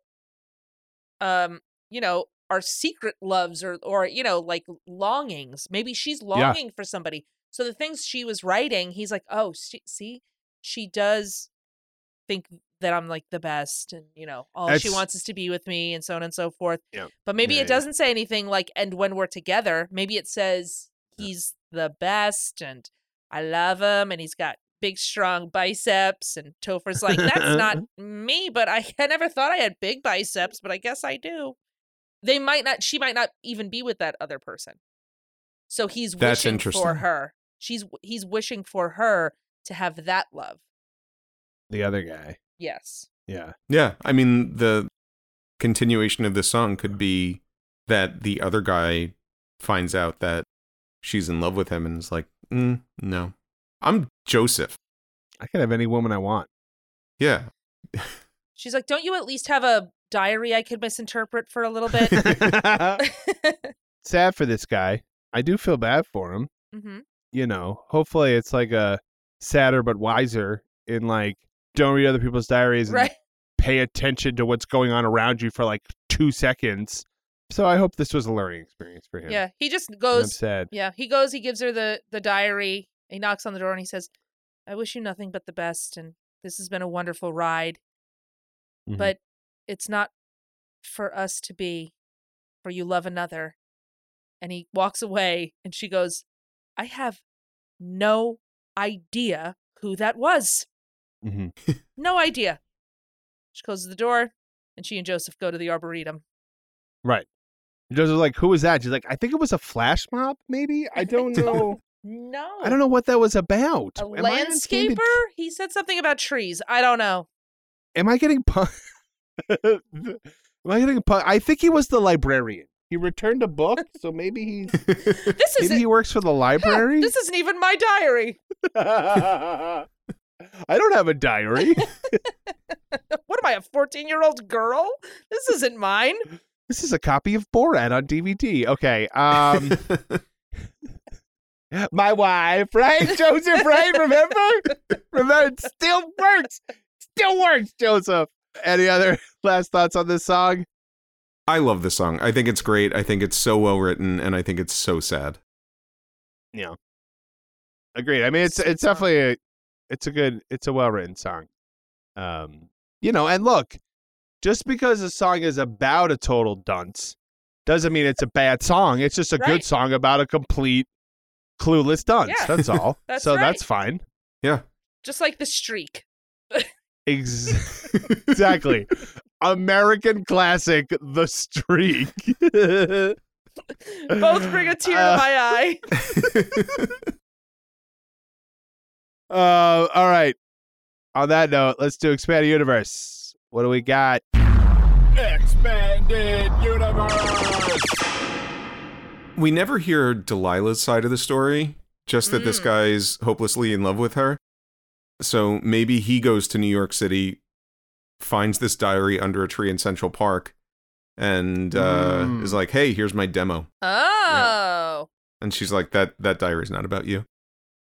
um, you know, our secret loves or or you know, like longings. Maybe she's longing for somebody. So the things she was writing, he's like, "Oh, she, see, she does think that I'm like the best and you know, all she wants is to be with me and so on and so forth." Yeah. But maybe Yeah, it yeah. doesn't say anything like and when we're together, maybe it says he's the best and I love him and he's got big strong biceps and <laughs> Topher's like that's not me, but I, <laughs> I never thought I had big biceps, but I guess I do. They might not she might not even be with that other person. So he's That's wishing for her. She's he's wishing for her to have that love. the other guy, Yes. yeah, Yeah. I mean, the continuation of the song could be that the other guy finds out that she's in love with him and is like, mm, no, I'm Joseph. I can have any woman I want. Yeah. <laughs> She's like, "Don't you at least have a diary I could misinterpret for a little bit?" <laughs> <laughs> Sad for this guy. I do feel bad for him. hmm you know, hopefully it's like a sadder but wiser in like don't read other people's diaries and Right. pay attention to what's going on around you for like two seconds. So I hope this was a learning experience for him. Yeah. He just And I'm goes sad. Yeah, he goes, he gives her the the diary. He knocks on the door and he says, "I wish you nothing but the best and this has been a wonderful ride, Mhm. but it's not for us to be for you love another." And he walks away and she goes, "I have no idea who that was. Mhm. <laughs> No idea." She closes the door and she and Joseph go to the arboretum. Right. Joseph's like, who was that? She's like, I think it was a flash mob, maybe? I <laughs> don't know. No. I don't know what that was about. A Am landscaper? He said something about trees. I don't know. Am I getting pu- <laughs> Am I getting pu- I think he was the librarian. He returned a book, <laughs> so maybe he's This maybe isn't he works for the library. This isn't even my diary. <laughs> I don't have a diary. <laughs> What am I, a 14 year old girl? This isn't mine. this is a copy of Borat on DVD. Okay. Um my wife, right? Joseph, right? Remember? Remember it still works. Still works, Joseph. Any other <laughs> last thoughts on this song? I love this song. I think it's great. I think it's so well written and I think it's so sad. Yeah, agreed. I mean it's it's definitely a it's a good it's a well written song. Um you know, and look, just because a song is about a total dunce doesn't mean it's a bad song. It's just a good song about a complete clueless dunce. Yeah, That's all. <laughs> that's so right. that's fine. Yeah. Just like the streak. <laughs> Ex- exactly. American classic The Streak. Both bring a tear Uh, to my eye. <laughs> Uh, all right. On that note, let's do Expanded Universe. What do we got? Expanded Universe. we never hear Delilah's side of the story, just that this Mm. guy's hopelessly in love with her. So maybe he goes to New York City, finds this diary under a tree in Central Park, and uh, Mm. is like, "Hey, here's my demo." Oh. And she's like, "That that diary's not about you."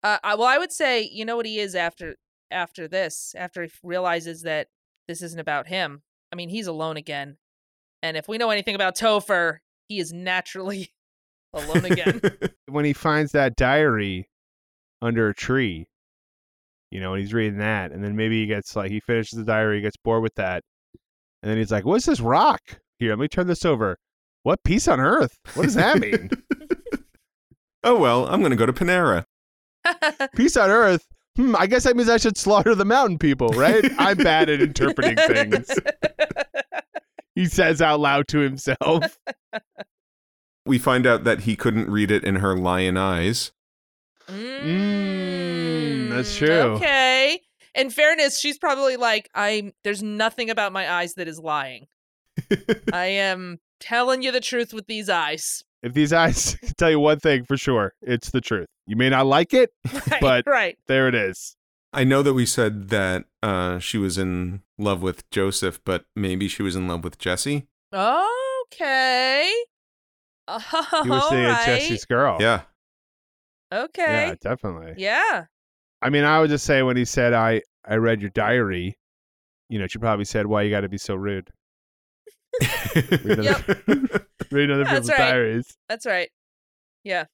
Uh, I- well, I would say, you know what he is after after this, after he realizes that this isn't about him. I mean, he's alone again. And if we know anything about Topher, he is naturally <laughs> alone again. <laughs> When he finds that diary under a tree, you know, and he's reading that, and then maybe he gets like he finishes the diary, he gets bored with that, And then he's like, "What's this rock? Here, let me turn this over. What peace on earth? What does that mean? <laughs> oh well, I'm gonna go to Panera. <laughs> peace on earth? Hmm, I guess that means I should slaughter the mountain people, right? I'm bad at interpreting things." <laughs> He says out loud to himself. We find out that he couldn't read it in her lyin' eyes. Mm, that's Mm, true. Okay. In fairness, she's probably like, I'm there's nothing about my eyes that is lying. <laughs> I am telling you the truth with these eyes. If these eyes <laughs> tell you one thing for sure, it's the truth. You may not like it, <laughs> Right, But- right. there it is. I know that we said that uh, she was in love with Joseph, but maybe she was in love with Jesse. Okay. Oh, You were saying right. Jesse's girl. Yeah. Yeah, Okay. definitely. Yeah. I mean, I would just say when he said, "I I read your diary," you know, she probably said, "Why you got to be so rude? Yep. <laughs> Read other <laughs> <laughs> people's right. diaries." That's right. Yeah.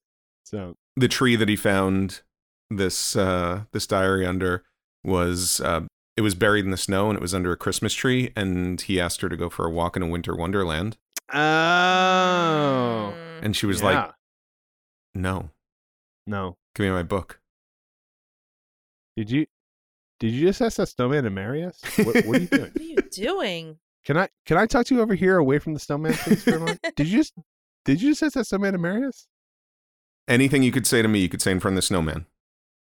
So the tree that he found this uh, this diary under was uh, it was buried in the snow and it was under a Christmas tree. And he asked her to go for a walk in a winter wonderland, Oh. Mm. and she was like, "No, "No, give me my book." did you did you just ask that snowman to marry us? What, what are you doing? <laughs> what are you doing? Can I can I talk to you over here, away from the snowman, please, for a moment? <laughs> Did you just did you just ask that snowman to marry us? Anything you could say to me, you could say in front of the snowman.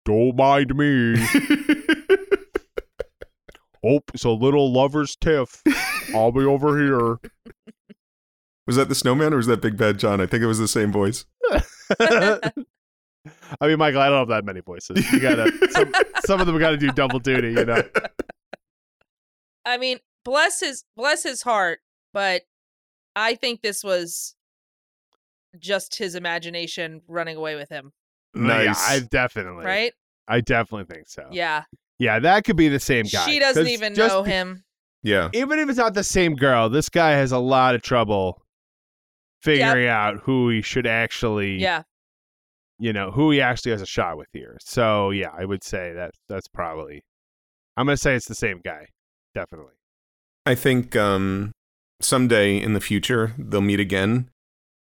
Don't mind me. <laughs> Oh, it's a little lover's tiff. I'll be over here. Was that the snowman or was that Big Bad John? I think it was the same voice. I mean, Michael, I don't have that many voices. You gotta some, some of them got to do double duty, you know. <laughs> I mean, bless his bless his heart, but I think this was just his imagination running away with him, Nice. Yeah, I definitely, right? I definitely think so. Yeah. yeah, that could be the same guy. She doesn't even just know be- him. yeah. Even if it's not the same girl, this guy has a lot of trouble figuring out who he should actually, Yeah. You know, who he actually has a shot with here. So yeah, I would say that that's probably. I'm gonna say it's the same guy, definitely. I think um, someday in the future they'll meet again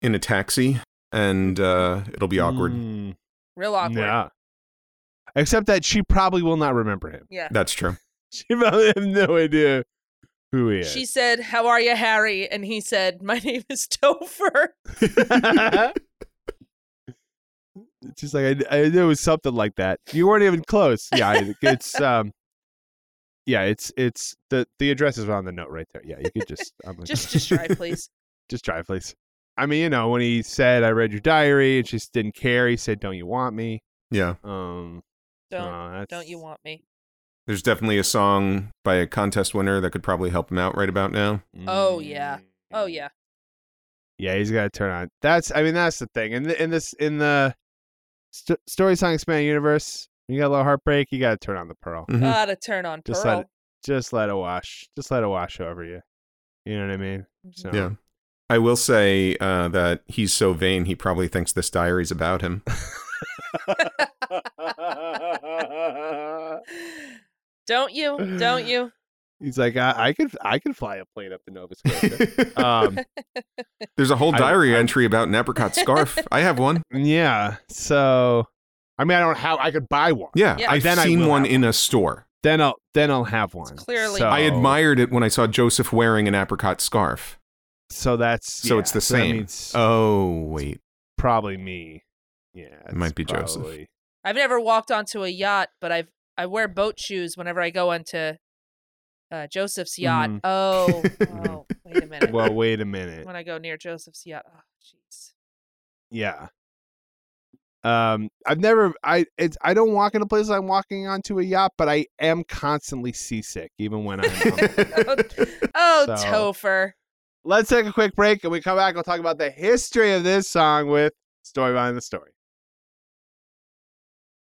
in a taxi, and uh, it'll be awkward. Mm, Real awkward. yeah. Except that she probably will not remember him. Yeah. That's true. <laughs> She probably have no idea who he is. She said, "How are you, Harry?" And he said, "My <laughs> name is Topher." <laughs> it's just like I, I knew it was something like that. You weren't even close. Yeah, it's <laughs> um, yeah, it's it's the the address is on the note right there. Yeah, you could just I'm gonna- Just, <laughs> just try, please. just try, please. I mean, you know, when he said I read your diary and she just didn't care, he said, "Don't you want me?" Yeah. Um, Don't, uh, don't you want me? There's definitely a song by a contest winner that could probably help him out right about now. Oh, yeah. Oh Mm. yeah. Yeah, he's got to turn on. That's I mean that's the thing. In the, in this in the st- story song expanded universe, you got a little heartbreak. You got to turn on the pearl. Mhm. Gotta turn on Just let Pearl. it- Just let it wash. Just let it wash over you. You know what I mean? So Yeah. I will say uh, that he's so vain, he probably thinks this diary's about him. <laughs> <laughs> Don't you? Don't you? He's like, I, I could I could fly a plane up to Nova Scotia. um, <laughs> There's a whole diary I- entry about an apricot scarf. I have one. <laughs> yeah. So, I mean, I don't have. I could buy one. Yeah, Yeah. I've Then seen will one in a store. Then I'll then I'll have one. clearly- So, I admired it when I saw Joseph wearing an apricot scarf. So that's So yeah, it's the that same. means Oh, wait. probably me. Yeah, It might it's be Joseph. I've never walked onto a yacht, but I've I wear boat shoes whenever I go onto uh, Joseph's yacht. Mhm. Oh, <laughs> oh, wait a minute. Well, wait a minute. when I go near Joseph's yacht, oh, jeez. Yeah. Um, I've never. I it's. I don't walk into places. I'm walking onto a yacht, but I am constantly seasick, even when I'm. on- <laughs> oh, So- Topher. Let's take a quick break, and we come back. We'll talk about the history of this song with story behind the story.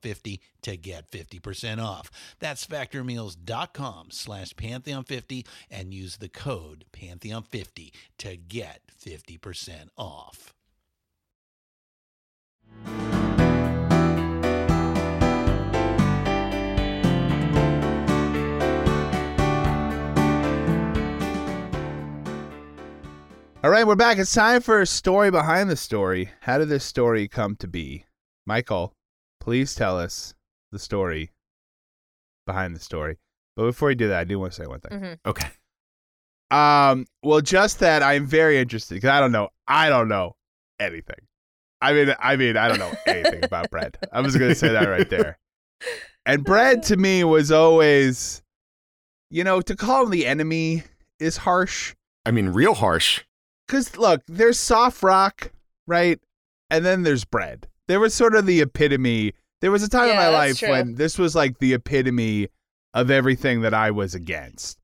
pantheon50 to get 50% off. That's factormeals.com slash pantheon50 and use the code pantheon50 to get 50% off. All right, we're back. It's time for a story behind the story. How did this story come to be? Michael, please tell us the story behind the story. But before you do that, I do want to say one thing. Mhm. Okay. Um, well, just that I'm very interested because I don't know. I don't know anything. I mean, I mean, I don't know anything about bread. I was going to say that right there. <laughs> And bread to me was always, you know, to call him the enemy is harsh. I mean, real harsh. Because look, there's soft rock, right? And then there's bread. There was sort of the epitome. There was a time in my life true. when this was like the epitome of everything that I was against.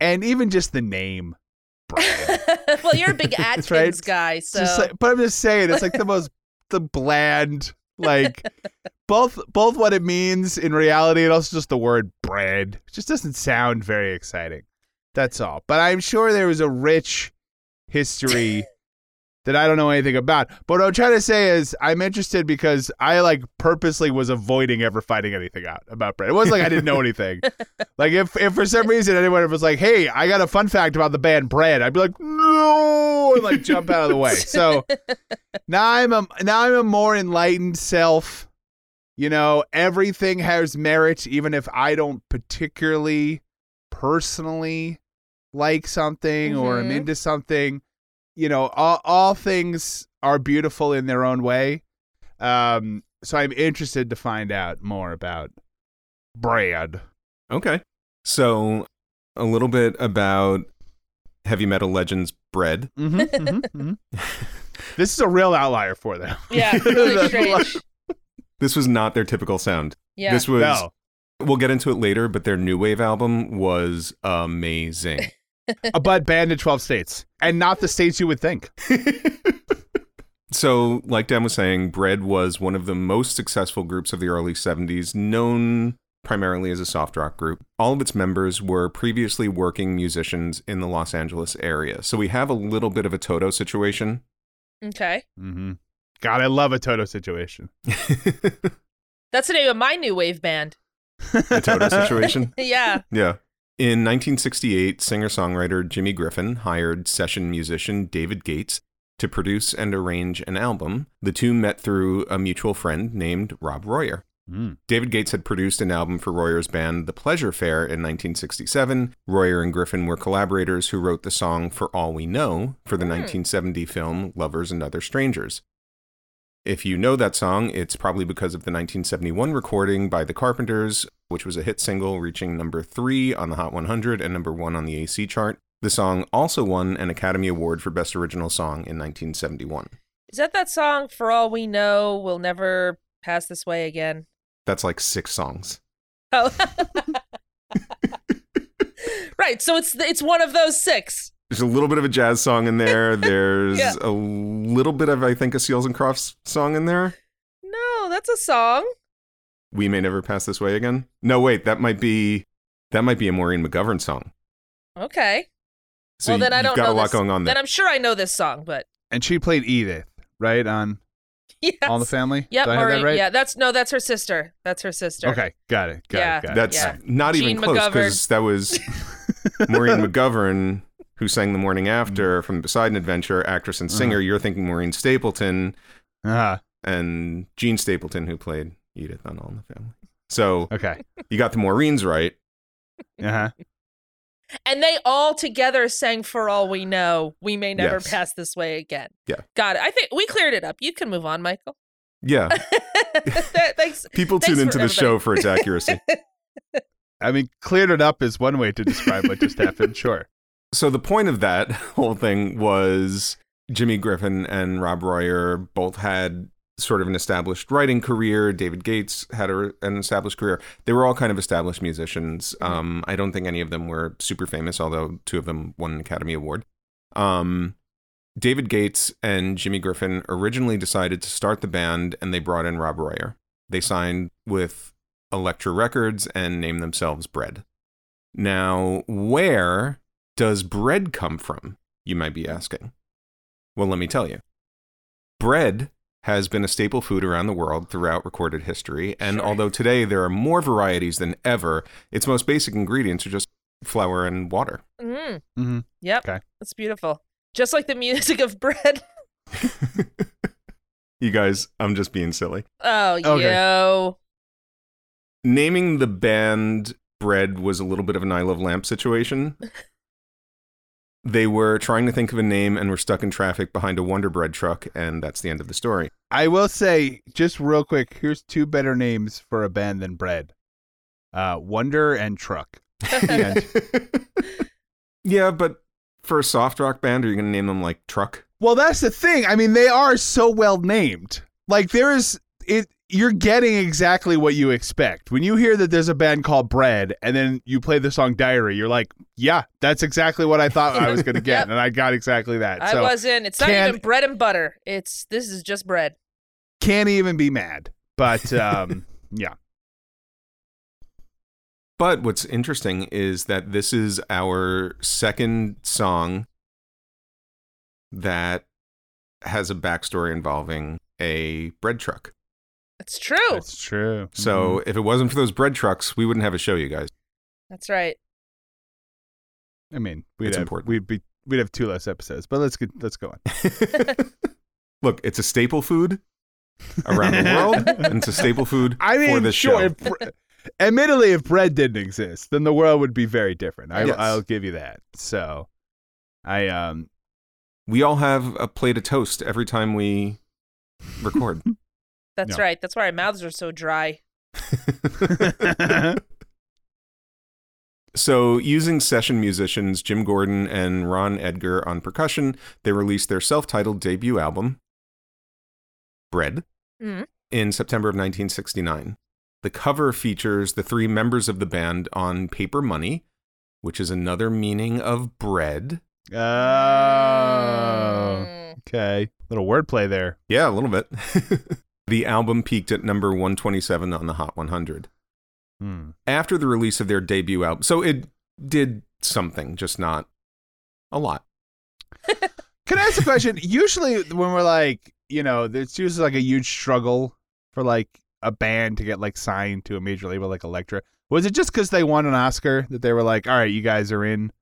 And even just the name, <laughs> well, you're a big <laughs> Atkins right. guy, so like, but I'm just saying, it's like the most the bland, like <laughs> both both what it means in reality and also just the word bread. It just doesn't sound very exciting. That's all. But I'm sure there was a rich history that I don't know anything about. But what I'm trying to say is I'm interested because I like purposely was avoiding ever finding anything out about bread. It wasn't like I didn't know <laughs> anything. like if if for some reason anyone was like, "Hey, I got a fun fact about the band Bread," I'd be like, "No!" and like jump out of the way. So <laughs> now I'm a now I'm a more enlightened self. You know, everything has merit, even if I don't particularly personally like something or am mm-hmm. into something. You know, all all things are beautiful in their own way. Um, so I'm interested to find out more about bread. Okay. So, a little bit about heavy metal legends Bread. Mm-hmm, <laughs> this is a real outlier for them. <laughs> yeah, <laughs> really strange. This was not their typical sound. Yeah, This was No. we'll get into it later, but their new wave album was amazing. <laughs> a bud banned in 12 states and not the states you would think. <laughs> so, like Dan was saying, Bread was one of the most successful groups of the early 70s, known primarily as a soft rock group. All of its members were previously working musicians in the Los Angeles area. So, we have a little bit of a Toto situation. okay. Mm-hmm. God, I love a Toto situation. <laughs> That's the name of my new wave band. a Toto situation. Yeah. Yeah. In 1968, singer songwriter Jimmy Griffin hired session musician David Gates to produce and arrange an album. The two met through a mutual friend named Robb Royer. Mm. David Gates had produced an album for Royer's band The Pleasure Fair in 1967. Royer and Griffin were collaborators who wrote the song For All We Know for the 1970 film Lovers and Other Strangers. If you know that song, it's probably because of the 1971 recording by The Carpenters, which was a hit single reaching number three on the Hot 100 and number one on the AC chart. The song also won an Academy Award for Best Original Song in 1971. Is that that song? For all we know, we'll never pass this way again. That's like six songs. <laughs> Oh. right. So it's it's one of those six. There's a little bit of a jazz song in there. <laughs> There's Yeah. a little bit of, I think, a Seals and Crofts song in there. No, that's a song. We may never pass this way again. No, wait, that might be that might be a Maureen McGovern song. Okay. So well, then you- I you've don't got know a lot this. going on there. Then I'm sure I know this song, but And she played Edith, right? On <laughs> yes. All the Family? Yep, Did I have Maureen. that right? Yeah, that's no, that's her sister. That's her sister. Okay, got it. Got Yeah. it. Got it. That's Yeah. not even close because that was <laughs> Maureen McGovern who sang the morning after from the Poseidon Adventure, actress and singer. You're thinking Maureen Stapleton Uh-huh. and Jean Stapleton who played Edith on All in the Family. So Okay. you got the Maureen's right. Uh huh. And they all together sang For All We Know, We May Never Yes. Pass This Way Again. Yeah. Got it. I think we cleared it up. You can move on, Michael. Yeah. <laughs> Thanks. People Thanks tune into for the show for its accuracy. <laughs> I mean, cleared it up is one way to describe what just happened. <laughs> Sure. so the point of that whole thing was Jimmy Griffin and Robb Royer both had sort of an established writing career. David Gates had a, an established career. They were all kind of established musicians. Um, I don't think any of them were super famous, although two of them won an Academy Award. Um, David Gates and Jimmy Griffin originally decided to start the band, and they brought in Robb Royer. They signed with Elektra Records and named themselves Bread. Now, where does bread come from? You might be asking. Well, let me tell you. Bread has been a staple food around the world throughout recorded history, and Sure. although today there are more varieties than ever, its most basic ingredients are just flour and water. Mm, Mm-hmm. yep. Okay. That's beautiful. Just like the music of bread. <laughs> you guys, I'm just being silly. Oh, Okay. yo. Naming the band Bread was a little bit of an I Love Lamp situation. <laughs> They were trying to think of a name and were stuck in traffic behind a Wonder Bread truck, and that's the end of the story. I will say, just real quick, here's two better names for a band than Bread uh, Wonder and Truck. <laughs> <laughs> The end. yeah, but for a soft rock band, are you going to name them like Truck? Well, that's the thing. I mean, they are so well named. Like there is it you're getting exactly what you expect. When you hear that there's a band called Bread and then you play the song Diary, you're like, "Yeah, that's exactly what I thought I was going <laughs> to get." Yep. And I got exactly that. I so wasn't. It's not can- even bread and butter. It's this is just bread. can't even be mad. But <laughs> um yeah. But what's interesting is that this is our second song that has a backstory involving a bread truck. It's true. That's true. So if it wasn't for those bread trucks, we wouldn't have a show, you guys. That's right. I mean, we'd It's have, important. we'd be we'd have two less episodes. But let's get let's go on. <laughs> Look, it's a staple food around the world, and it's a staple food <laughs> I mean, for this sure. show. If, admittedly, if bread didn't exist, then the world would be very different. I, Yes. I'll give you that. So, I um, We all have a plate of toast every time we record. <laughs> That's No. right. That's why our mouths are so dry. <laughs> So, using session musicians Jim Gordon and Ron Edgar on percussion, they released their self titled debut album, Bread, Mhm. in September of 1969. The cover features the three members of the band on paper money, which is another meaning of bread. oh, Mm. okay, little wordplay there. Yeah, a little bit. <laughs> the album peaked at number 127 on the Hot 100. Hmm. After the release of their debut album, so it did something, just not a lot. <laughs> Can I ask a question? usually, when we're like, you know, there's usually like a huge struggle for like a band to get like signed to a major label like Elektra. Was it just because they won an Oscar that they were like, all right, you guys are in,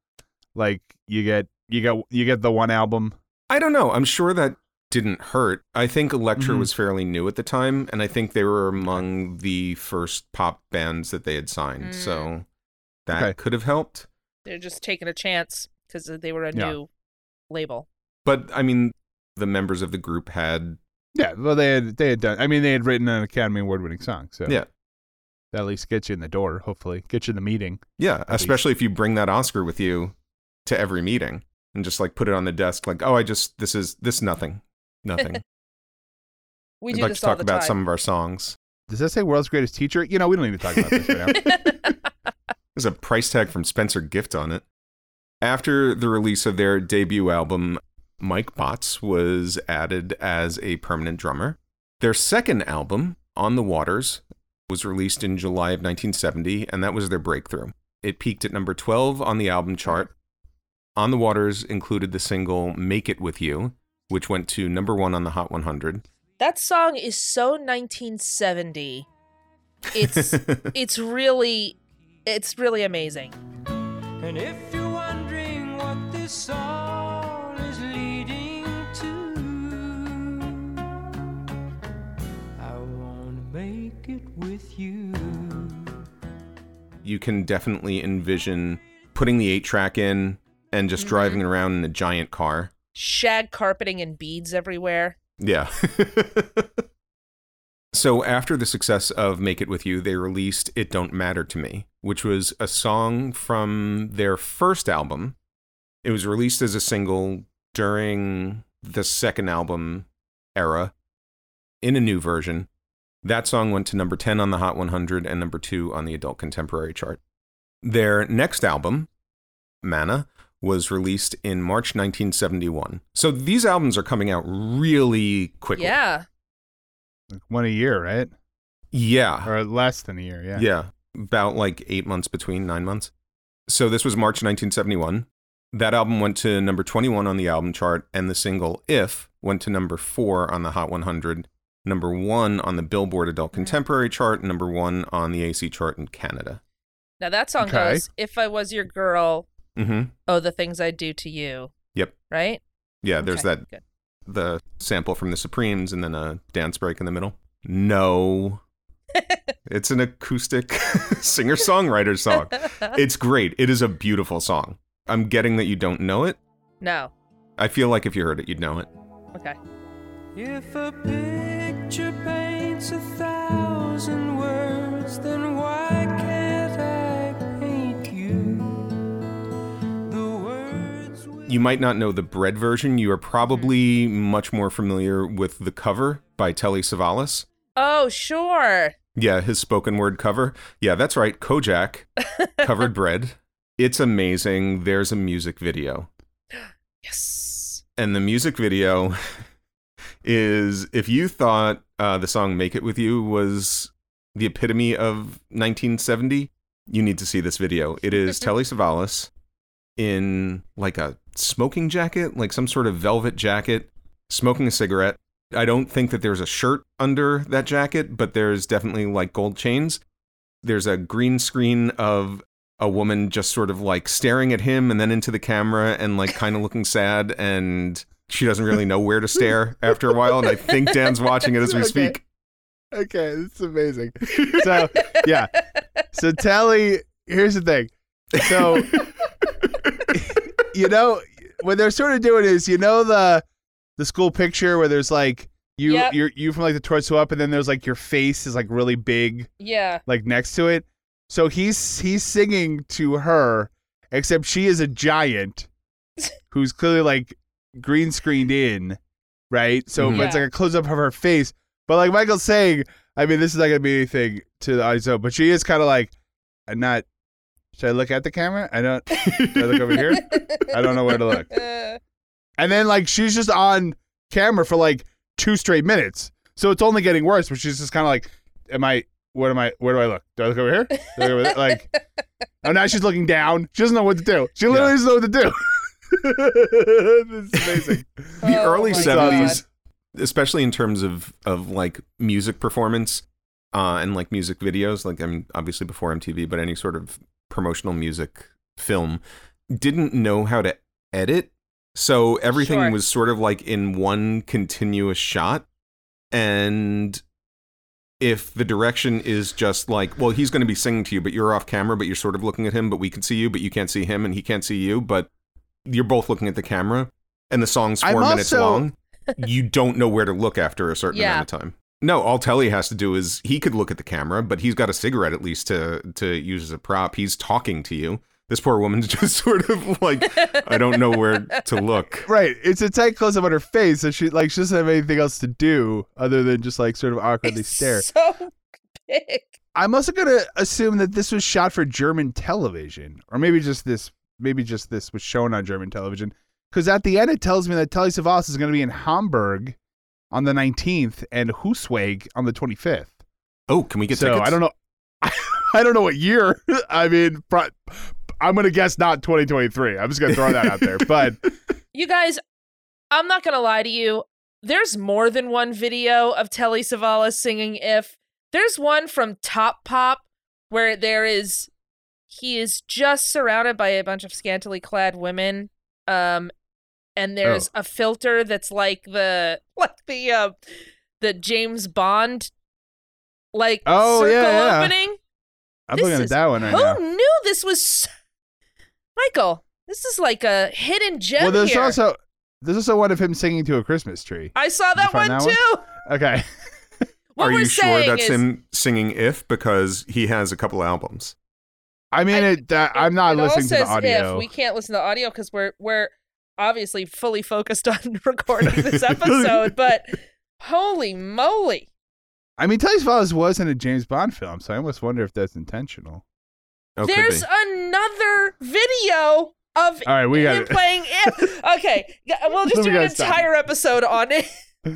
like you get you get you get the one album. I don't know. I'm sure that didn't hurt. I think Elektra Mhm. was fairly new at the time, and I think they were among the first pop bands that they had signed. Mm. So that Okay. could have helped. They're just taking a chance because they were a Yeah. new label. But I mean, the members of the group had Yeah, well, they had they had done. I mean, they had written an Academy Award winning song, so Yeah. that at least gets you in the door. Hopefully, get you in the meeting. Yeah, least. especially if you bring that Oscar with you to every meeting and just like put it on the desk, like, oh, I just this is this nothing, nothing. <laughs> We I'd do like this to all talk the about time. some of our songs. Does that say world's greatest teacher? You know, we don't need to talk about this right now. <laughs> There's a price tag from Spencer Gift on it. After the release of their debut album, Mike Botts was added as a permanent drummer. Their second album, On the Waters, was released in July of 1970, and that was their breakthrough. It peaked at number 12 on the album chart. Mm-hmm. On the Waters included the single Make It With You, which went to number one on the Hot 100. that song is so 1970. It's <laughs> it's really it's really amazing. And if you're wondering what this song is leading to, I wanna make it with you. You can definitely envision putting the eight track in and just Mhm. driving around in a giant car. Shag carpeting and beads everywhere. Yeah. <laughs> so after the success of Make It With You, they released It Don't Matter to Me, which was a song from their first album. It was released as a single during the second album era in a new version. That song went to number 10 on the Hot 100 and number 2 on the Adult Contemporary chart. Their next album, Manna, was released in March 1971. So these albums are coming out really quickly. Yeah. Like one a year, right? Yeah. Or less than a year, yeah. Yeah. About like eight months between, nine months. So this was March 1971. That album went to number 21 on the album chart, and the single If went to number four on the Hot 100, number one on the Billboard Adult mm. Contemporary chart, and number one on the AC chart in Canada. Now that song Okay. goes, If I Was Your Girl, hmm Oh, the Things I Do to You. Yep. Right? Yeah, there's Okay, that Good. the sample from the Supremes and then a dance break in the middle. No. <laughs> it's an acoustic <laughs> singer songwriter song. <laughs> It's great. It is a beautiful song. I'm getting that you don't know it. no. I feel like if you heard it, you'd know it. Okay. If a picture paints a thousand words, then why You might not know the bread version. You are probably much more familiar with the cover by Telly Savalas. Oh, sure. Yeah, his spoken word cover. Yeah, that's right. Kojak <laughs> covered bread. It's amazing. There's a music video. <gasps> Yes. and the music video <laughs> is if you thought uh, the song "Make It With You" was the epitome of 1970, you need to see this video. It is <laughs> Telly Savalas in like a smoking jacket, like some sort of velvet jacket, smoking a cigarette. I don't think that there's a shirt under that jacket, but there's definitely like gold chains. There's a green screen of a woman just sort of like staring at him and then into the camera and like kind of looking sad and she doesn't really know where to stare after a while and I think Dan's watching it as we <laughs> Okay. speak. Okay, it's amazing. So, yeah. So Telly, here's the thing. So you know what they're sort of doing is you know the the school picture where there's like you Yep. you're you from like the torso up and then there's like your face is like really big Yeah. like next to it. So he's he's singing to her, except she is a giant <laughs> who's clearly like green screened in, right? So Mhm. but it's like a close up of her face. But like Michael's saying, I mean, this is not gonna be anything to the audience, but she is kind of like, I'm not. Should I look at the camera? I don't. <laughs> Should I look over here? I don't know where to look. <laughs> And then like she's just on camera for like two straight minutes. So it's only getting worse, but she's just kind of like, Am I what am I where do I look? Do I look over here? Do I look over there? <laughs> Like Oh now she's looking down. She doesn't know what to do. She literally doesn't know what to do. this is amazing. The Oh early my 70s, especially in terms of of like music performance uh and like music videos, like I mean obviously before MTV, but any sort of promotional music film didn't know how to edit. So everything Sure. was sort of like in one continuous shot and if the direction is just like, well, he's going to be singing to you, but you're off camera, but you're sort of looking at him, but we can see you, but you can't see him, and he can't see you, but you're both looking at the camera, and the song's 4 I'm minutes also- long, you don't know where to look after a certain Yeah. amount of time. No, all Telly has to do is he could look at the camera, but he's got a cigarette at least to to use as a prop. He's talking to you. This poor woman's <laughs> just sort of like, I don't know where to look. <laughs> Right. It's a tight close up on her face, so she like she doesn't have anything else to do other than just like sort of awkwardly it's stare. So big. I'm also gonna assume that this was shot for German television, or maybe just this, maybe just this was shown on German television. Because at the end, it tells me that Telly Savalas is going to be in Hamburg on the 19th and Husweg on the 25th. Oh, can we get so tickets? I don't know. <laughs> I don't know what year. <laughs> I mean, pro- I'm gonna guess not 2023. I'm just gonna throw that out there. But <laughs> You guys, I'm not gonna lie to you. There's more than one video of Telly Savalas singing "If." There's one from Top Pop where there is he is just surrounded by a bunch of scantily clad women, um, and there's a filter that's like the like the uh, the James Bond like Oh, circle yeah, yeah. opening. I'm This looking at that one right Who now. knew this was Michael? This is like a hidden gem Well, there's here. also there's also one of him singing to a Christmas tree. I saw that one that too. Okay. <laughs> What Are we're you sure that's is, him singing "If"? Because he has a couple albums. I mean, I- it, that, I'm not it listening to the audio. If. We can't listen to the audio because we're we're obviously fully focused on <laughs> recording <laughs> this episode. but holy moly! I mean, Telly Savalas was in a James Bond film, so I almost wonder if that's intentional. Oh, There's another video of All right, we got him <laughs> it. playing if. Okay, we'll just We do an gotta stop. entire episode on it. The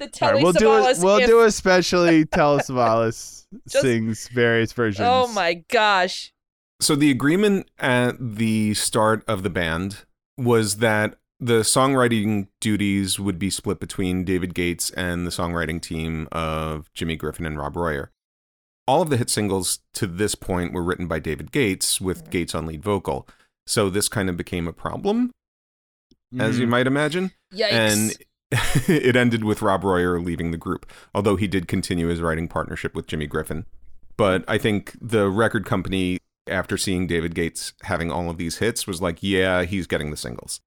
All Telly right, we'll do a, Savalas we'll if. do especially Telly Savalas Just- sings various versions. Oh my gosh! So the agreement at the start of the band was that the songwriting duties would be split between David Gates and the songwriting team of Jimmy Griffin and Robb Royer. All of the hit singles to this point were written by David Gates, with Gates on lead vocal. So this kind of became a problem, as you Mhm. might imagine. Yikes! And <laughs> it ended with Robb Royer leaving the group, although he did continue his writing partnership with Jimmy Griffin. But I think the record company, after seeing David Gates having all of these hits, was like, yeah, he's getting the singles.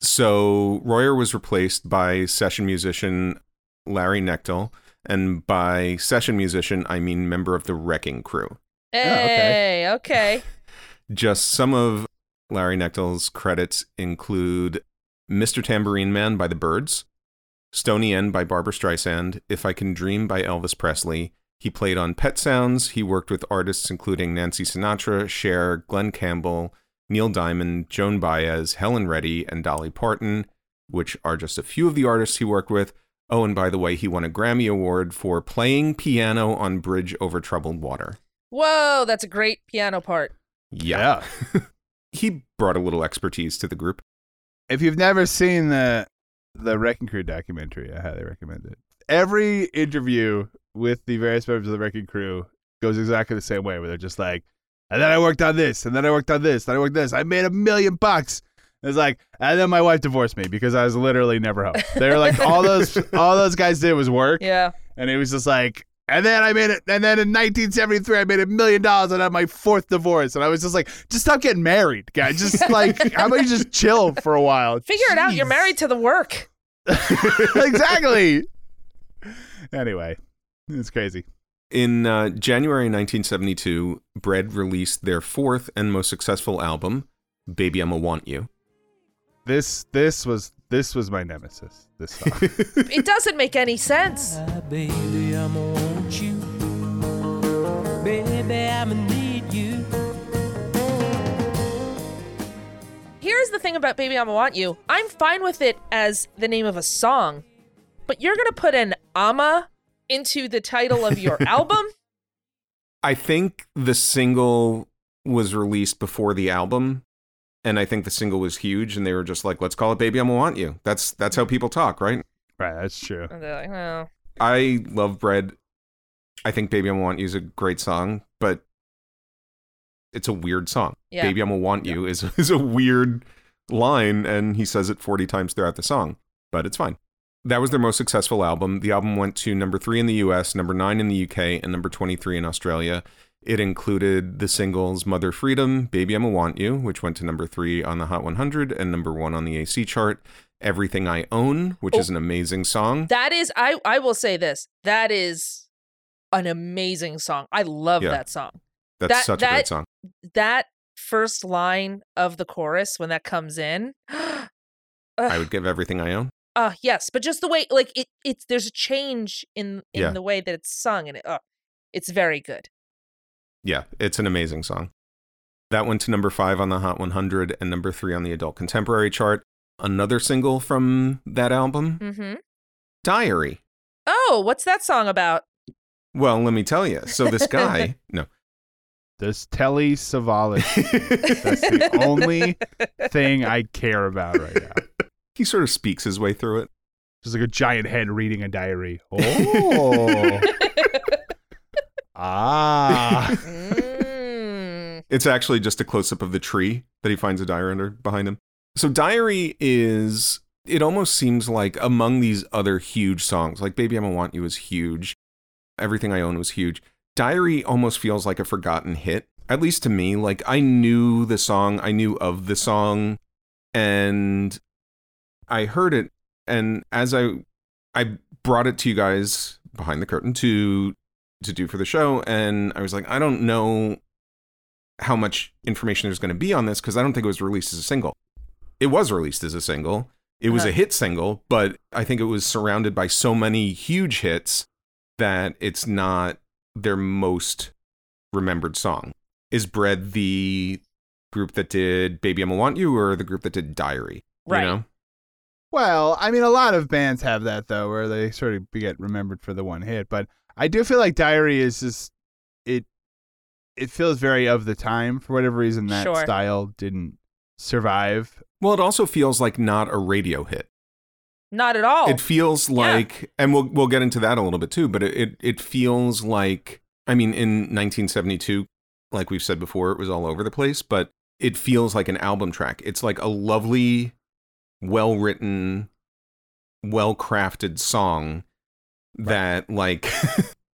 So Royer was replaced by session musician Larry Knechtel, and by session musician, I mean member of the Wrecking Crew. hey, oh, okay. <laughs> Just some of Larry Knechtel's credits include Mr. Tambourine Man by the Byrds, Stony End by Barbra Streisand, If I Can Dream by Elvis Presley. He played on Pet Sounds. He worked with artists including Nancy Sinatra, Cher, Glen Campbell, Neil Diamond, Joan Baez, Helen Reddy, and Dolly Parton, which are just a few of the artists he worked with. Oh, and by the way, he won a Grammy Award for playing piano on Bridge Over Troubled Water. Whoa, that's a great piano part. Yeah. <laughs> he brought a little expertise to the group. If you've never seen the the Wrecking Crew documentary, I highly recommend it. Every interview with the various members of the Wrecking Crew goes exactly the same way, where they're just like, and then I worked on this, and then I worked on this, then I worked this. I made a million bucks. It's like, and then my wife divorced me because I was literally never home. They were like, all those <laughs> all those guys did was work, Yeah. and it was just like, and then I made it, and then in 1973 I made a million dollars and I had my fourth divorce, and I was just like, just stop getting married, guys. Just <laughs> like, how about you just chill for a while? Figure it out. You're married to the work. <laughs> exactly. Anyway, it's crazy. In uh, January 1972, Bread released their fourth and most successful album, Baby I'ma Want You. This this was this was my nemesis. This song. <laughs> It doesn't make any sense. Ah, baby, I'ma want you. Baby, I'ma need you. Here's the thing about Baby I'ma Want You. I'm fine with it as the name of a song, but you're gonna put an Ama into the title of your <laughs> album? I think the single was released before the album, and I think the single was huge, and they were just like, "Let's call it Baby I'ma Want You." That's that's how people talk, right? right, that's true. And they're like, oh. I love Bread. I think Baby I'ma Want You is a great song, but it's a weird song. Yeah. Baby I'ma Want You is <laughs> is a weird line, and he says it 40 times throughout the song, but it's fine. That was their most successful album. The album went to number three in the US, number nine in the UK, and number 23 in Australia. It included the singles Mother Freedom, Baby I'ma Want You, which went to number three on the Hot 100 and number one on the AC chart. Everything I Own, which Oh. is an amazing song. That is I I will say this. That is an amazing song. I love Yeah. that song. That's that- such a great song. That first line of the chorus when that comes in. <gasps> I would give everything I own. Uh yes, but just the way like it it's there's a change in in Yeah. the way that it's sung and it uh, it's very good. Yeah, it's an amazing song. That went to number five on the Hot 100 and number three on the Adult Contemporary chart. Another single from that album, mm-hmm. Diary. Oh, what's that song about? Well, let me tell you. So this guy, <laughs> no, This Telly Savalas. That's the <laughs> only thing I care about right now. <laughs> he sort of speaks his way through it. Just like a giant head reading a diary. <laughs> Oh. ah. <laughs> Mm. It's actually just a close up of the tree that he finds a diary under behind him. So Diary is it almost seems like among these other huge songs, like Baby I'ma Want You is huge. Everything I Own was huge. Diary almost feels like a forgotten hit, at least to me. Like I knew the song, I knew of the song, and I heard it. And as I I brought it to you guys behind the curtain to to do for the show, and I was like, I don't know how much information there's going to be on this because I don't think it was released as a single. It was released as a single. It was a Uh-huh. hit single, but I think it was surrounded by so many huge hits that it's not their most remembered song. Is Bread the group that did Baby I'ma Want You or the group that did Diary? Right. You know? Well, I mean, a lot of bands have that though, where they sort of get remembered for the one hit. But I do feel like Diary is just it. It feels very of the time for whatever reason. That Sure. style didn't survive. Well, it also feels like not a radio hit. Not at all. It feels like, and we'll we'll get into that a little bit too. But it, it it feels like, I mean, in 1972, like we've said before, it was all over the place. But it feels like an album track. It's like a lovely, well written, well crafted song that like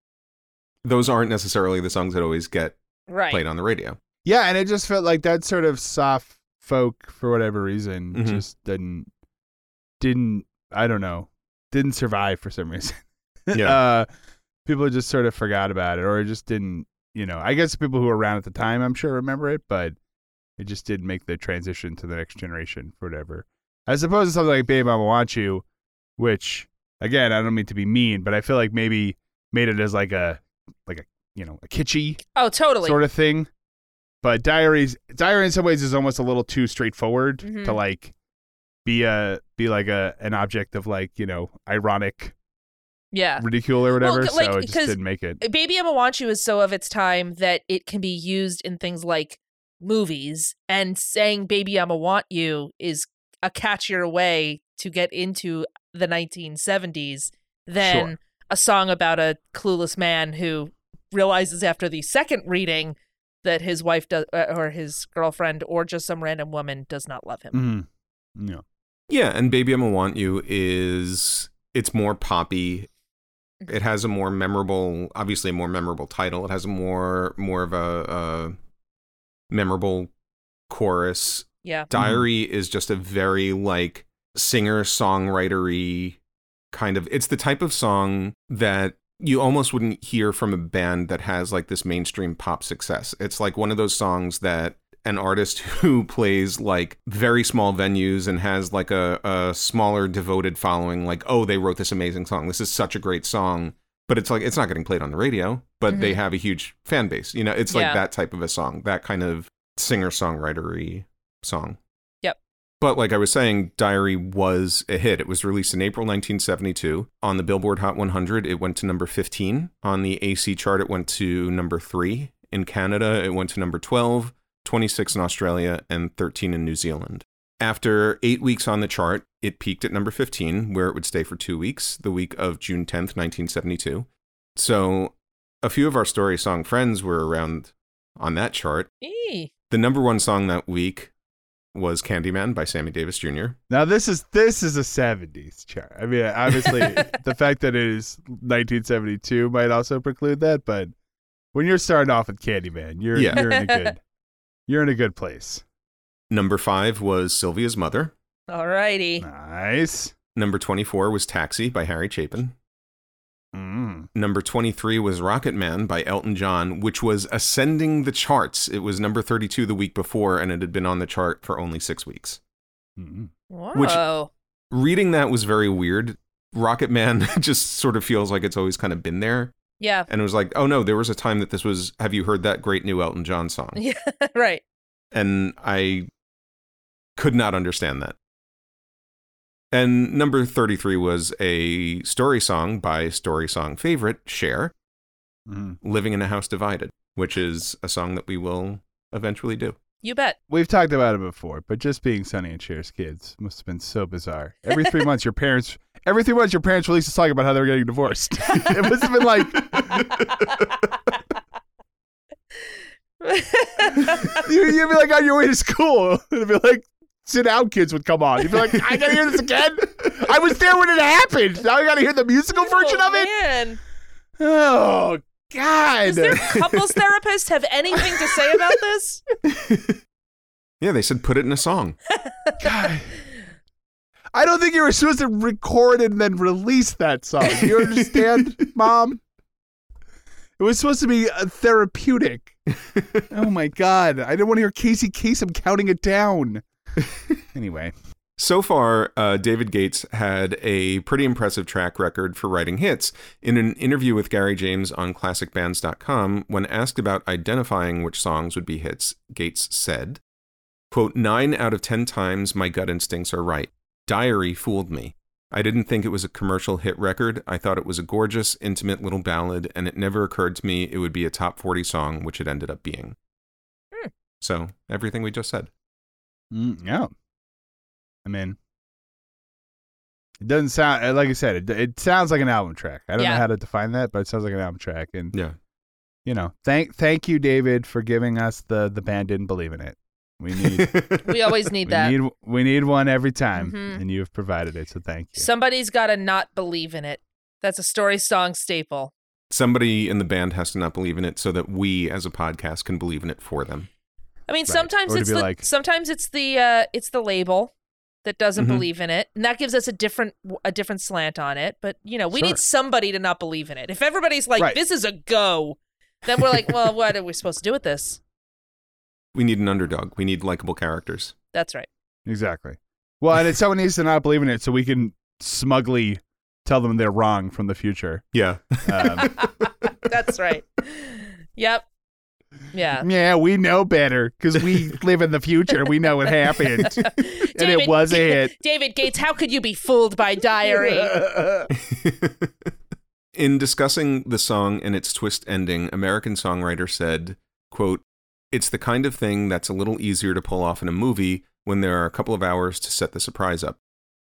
<laughs> those aren't necessarily the songs that always get right. played on the radio. Yeah, and it just felt like that sort of soft folk for whatever reason Mhm. just didn't didn't I don't know didn't survive for some reason. <laughs> Yeah. uh, people just sort of forgot about it, or just didn't. You know, I guess people who were around at the time, I'm sure, remember it, but it just didn't make the transition to the next generation for whatever. As opposed to something like "Babe, Mama Want You," which again, I don't mean to be mean, but I feel like maybe made it as like a like a you know a kitschy Oh, totally. sort of thing. But diaries, diary in some ways is almost a little too straightforward to Mhm. like be a be like a an object of like you know ironic yeah. ridicule or whatever. c- like, so it just didn't make it. Baby I'ma Want You is so of its time that it can be used in things like movies, and saying Baby I'ma Want You is a catchier way to get into the 1970s than Sure. a song about a clueless man who realizes after the second reading that his wife does, uh, or his girlfriend, or just some random woman does not love him. Mm-hmm. Yeah. Yeah, and Baby I'ma Want You is it's more poppy. It has a more memorable, obviously a more memorable title. It has a more more of a, a memorable chorus. Yeah. Diary is just a very like singer songwritery kind of. It's the type of song that you almost wouldn't hear from a band that has like this mainstream pop success. It's like one of those songs that an artist <laughs> who plays like very small venues and has like a, a smaller devoted following, like, oh, they wrote this amazing song. This is such a great song. But it's like it's not getting played on the radio, but they mm-hmm. have a huge fan base. You know, it's like Yeah. that type of a song, that kind of singer songwritery song. Yep. But like I was saying, Diary was a hit. It was released in April 1972 on the Billboard Hot 100. It went to number 15 on the AC chart. It went to number three in Canada. It went to number 12, 26 in Australia, and 13 in New Zealand. After eight weeks on the chart, it peaked at number 15, where it would stay for two weeks, the week of June 10th, 1972. So a few of our story song friends were around on that chart. Eee. The number one song that week was Candyman by Sammy Davis Jr. Now this is this is a '70s chart. I mean, obviously, <laughs> the fact that it is 1972 might also preclude that. But when you're starting off with Candyman, you're Yeah. you're in a <laughs> good you're in a good place. Number five was Sylvia's Mother. Alrighty. Nice. Number 24 was Taxi by Harry Chapin. Mm. Number 23 was Rocket Man by Elton John, which was ascending the charts. It was number 32 the week before, and it had been on the chart for only six weeks. Mm. Whoa. Reading that was very weird. Rocket Man <laughs> just sort of feels like it's always kind of been there. yeah. And it was like, oh no, there was a time that this was, have you heard that great new Elton John song? <laughs> Yeah. right. and I could not understand that. And number 33 was a story song by story song favorite Cher, Mm. Living in a House Divided, which is a song that we will eventually do. You bet. We've talked about it before, but just being Sonny and Cher's kids must have been so bizarre. Every three <laughs> months, your parents, every three months, your parents release a song about how they were getting divorced. <laughs> it must have been like you, <laughs> you'd be like on your way to school. It'd be like sit down, kids would come on. You'd be like, I gotta hear this again. I was there when it happened. Now I gotta hear the musical version Oh, of it. Man. Oh God! Does their couples <laughs> therapist have anything to say about this? <laughs> Yeah, they said put it in a song. God. I don't think you were supposed to record and then release that song. Do you understand, <laughs> Mom? It was supposed to be uh, therapeutic. oh my God! I didn't want to hear Casey Kasem counting it down. <laughs> Anyway, So far, uh, David Gates had a pretty impressive track record for writing hits. In an interview with Gary James on ClassicBands.com, when asked about identifying which songs would be hits, Gates said, quote, Nine out of ten times my gut instincts are right. Diary fooled me. I didn't think it was a commercial hit record. I thought it was a gorgeous, intimate little ballad, and it never occurred to me it would be a top 40 song, which it ended up being. Hmm. So, everything we just said. Mm, yeah. I mean, it doesn't sound uh, like I said. It, it sounds like an album track. I don't know Yeah. how to define that, but it sounds like an album track. And Yeah. you know, thank thank you, David, for giving us the the band didn't believe in it. We need <laughs> We always need we that. need we need one every time, Mhm. and you have provided it. So thank you. Somebody's got to not believe in it. That's a story song staple. somebody in the band has to not believe in it so that we as a podcast can believe in it for them. I mean, Right. sometimes Or it's the like- sometimes it's the uh, it's the label that doesn't Mhm. believe in it, and that gives us a different a different slant on it. But you know, we Sure. need somebody to not believe in it. If everybody's like, Right. "This is a go," then we're like, "Well, <laughs> what are we supposed to do with this?" We need an underdog. We need likable characters. That's right. Exactly. Well, and it's someone needs to not believe in it, so we can smugly tell them they're wrong from the future. Yeah. Um, <laughs> That's right. Yep. Yeah. yeah, we know better because we <laughs> live in the future. We know what happened, <laughs> and it was a hit. David Gates, how could you be fooled by Diary? <laughs> In discussing the song and its twist ending, American songwriter said, quote, It's the kind of thing that's a little easier to pull off in a movie when there are a couple of hours to set the surprise up.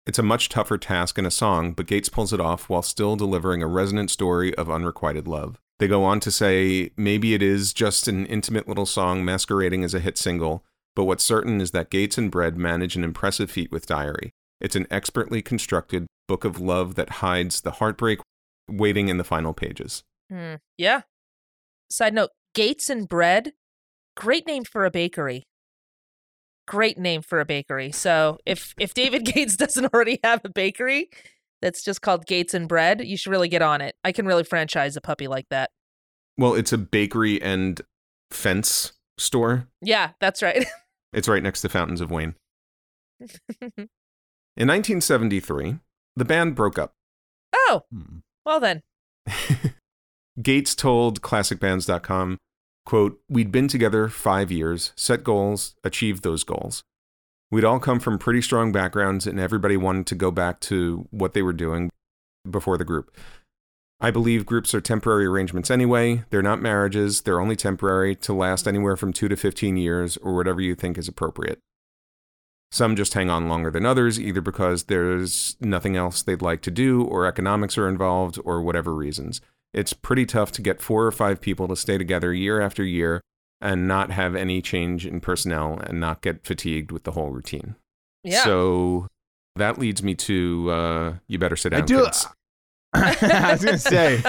It's a much tougher task in a song, but Gates pulls it off while still delivering a resonant story of unrequited love. They go on to say, maybe it is just an intimate little song masquerading as a hit single, but what's certain is that Gates and Bread manage an impressive feat with Diary. It's an expertly constructed book of love that hides the heartbreak waiting in the final pages. Hmm. Yeah. Side note Gates and Bread, great name for a bakery. Great name for a bakery. So if if David <laughs> Gates doesn't already have a bakery that's just called Gates and Bread, you should really get on it. I can really franchise a puppy like that. Well, it's a bakery and fence store. Yeah, that's right. <laughs> It's right next to Fountains of Wayne. <laughs> In 1973, the band broke up. oh, Hmm. well then. <laughs> Gates told ClassicBands.com, quote, We'd been together five years, set goals, achieved those goals. We'd all come from pretty strong backgrounds, and everybody wanted to go back to what they were doing before the group. I believe groups are temporary arrangements anyway. They're not marriages, they're only temporary to last anywhere from 2 to 15 years or whatever you think is appropriate. Some just hang on longer than others, either because there's nothing else they'd like to do, or economics are involved, or whatever reasons. It's pretty tough to get four or five people to stay together year after year and not have any change in personnel and not get fatigued with the whole routine. Yeah. So that leads me to uh, you better sit down. I do- kids. <laughs> I was gonna say,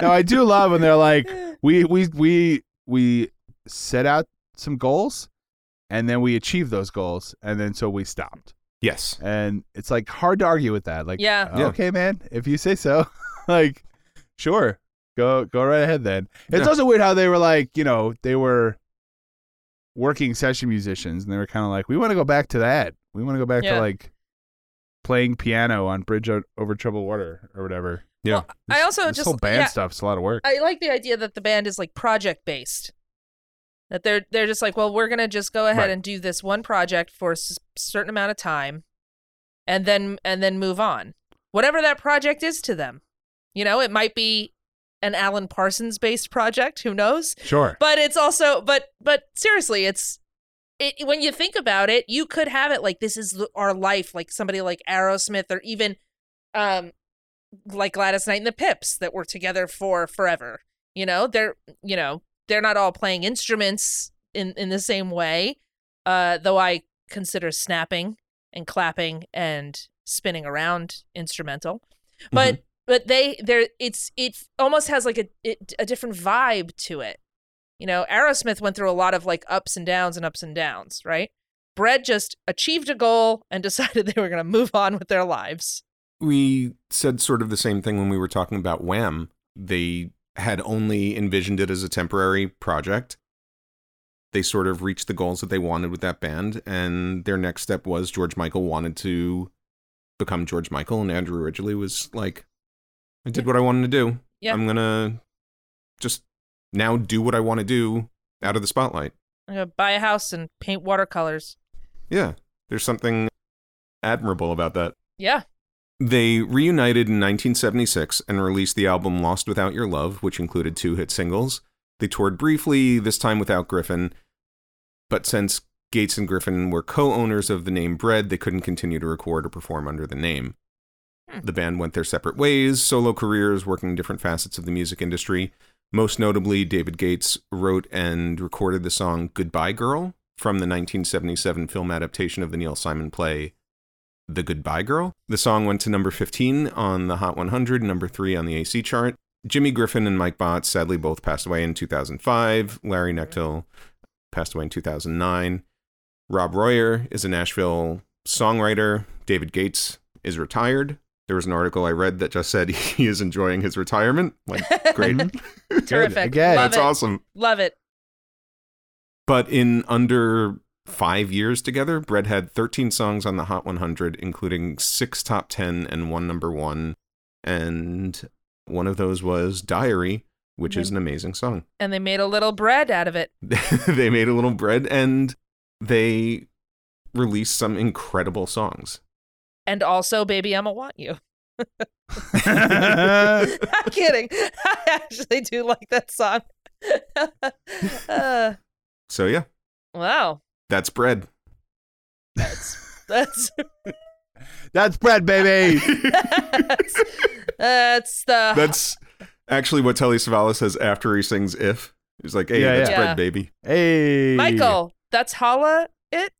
no, I do love when they're like, <laughs> we we we we set out some goals, and then we achieved those goals, and then so we stopped, Yes. and it's like hard to argue with that. Like, Yeah. Yeah. okay, man, if you say so, <laughs> like, sure, go go right ahead. Then it's Yeah. also weird how they were like, you know, they were working session musicians, and they were kind of like, we want to go back to that. We want to go back Yeah. to like playing piano on Bridge O- Over Troubled Water or whatever. Yeah. Well, I also this just whole band yeah, stuff's a lot of work. I like the idea that the band is like project based. That they're they're just like, well, we're gonna just go ahead Right. and do this one project for a s- certain amount of time, and then and then move on, whatever that project is to them. You know, it might be an Alan Parsons based project. Who knows? Sure. But it's also, but but seriously, it's it when you think about it, you could have it like this is our life, like somebody like Aerosmith or even um like Gladys Knight and the Pips that were together for forever. You know, they're you know they're not all playing instruments in in the same way. Uh, though I consider snapping and clapping and spinning around instrumental, but but they there it's it almost has like a it, a different vibe to it. You know, Aerosmith went through a lot of like ups and downs and ups and downs, right? Bread just achieved a goal and <laughs> decided they were going to move on with their lives. We said sort of the same thing when we were talking about Wham. They had only envisioned it as a temporary project. They sort of reached the goals that they wanted with that band, and their next step was George Michael wanted to become George Michael, and Andrew Ridgeley was like, I did what I wanted to do. Yeah. I'm gonna just now do what I want to do out of the spotlight. I'm to buy a house and paint watercolors. Yeah, there's something admirable about that. Yeah. They reunited in 1976 and released the album Lost Without Your Love, which included two hit singles. They toured briefly, this time without Griffin, but since Gates and Griffin were co owners of the name Bread, they couldn't continue to record or perform under the name. Hmm. The band went their separate ways, solo careers, working in different facets of the music industry. Most notably, David Gates wrote and recorded the song Goodbye Girl from the 1977 film adaptation of the Neil Simon play The Goodbye Girl. The song went to number 15 on the Hot 100, number 3 on the AC chart. Jimmy Griffin and Mike Bott sadly both passed away in 2005. Larry Knechtel passed away in 2009. Robb Royer is a Nashville songwriter. David Gates is retired. There was an article I read that just said <laughs> he is enjoying his retirement. Like, great. <laughs> <laughs> Terrific. Again. Love That's it. awesome. Love it. But in under five years together, Bread had 13 songs on the Hot 100, including six top 10 and one number one. And one of those was Diary, which is an amazing song. And they made a little bread out of it. they made a little bread and they released some incredible songs. And also, Baby, I'ma Want You. <laughs> <laughs> I'm kidding. <laughs> I actually do like that song. uh, So, yeah, wow. that's Bread. That's that's That's bread, baby. that's, that's the That's actually what Telly Savalas says after he sings If. He's like, hey, Yeah, that's yeah. Bread, baby. hey, Michael. That's holla it.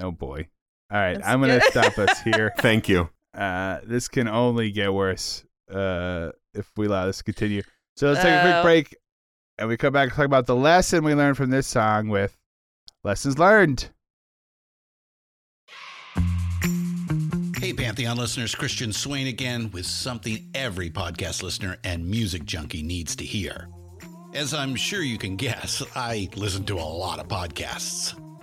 Oh boy. All right, That's I'm gonna stop us here. <laughs> Thank you. Uh, this can only get worse uh, if we allow this to continue. So let's take a quick Oh. break, and we come back and talk about the lesson we learned from this song with lessons learned. Hey, Pantheon listeners, Christian Swain again with something every podcast listener and music junkie needs to hear. As I'm sure you can guess, I listen to a lot of podcasts.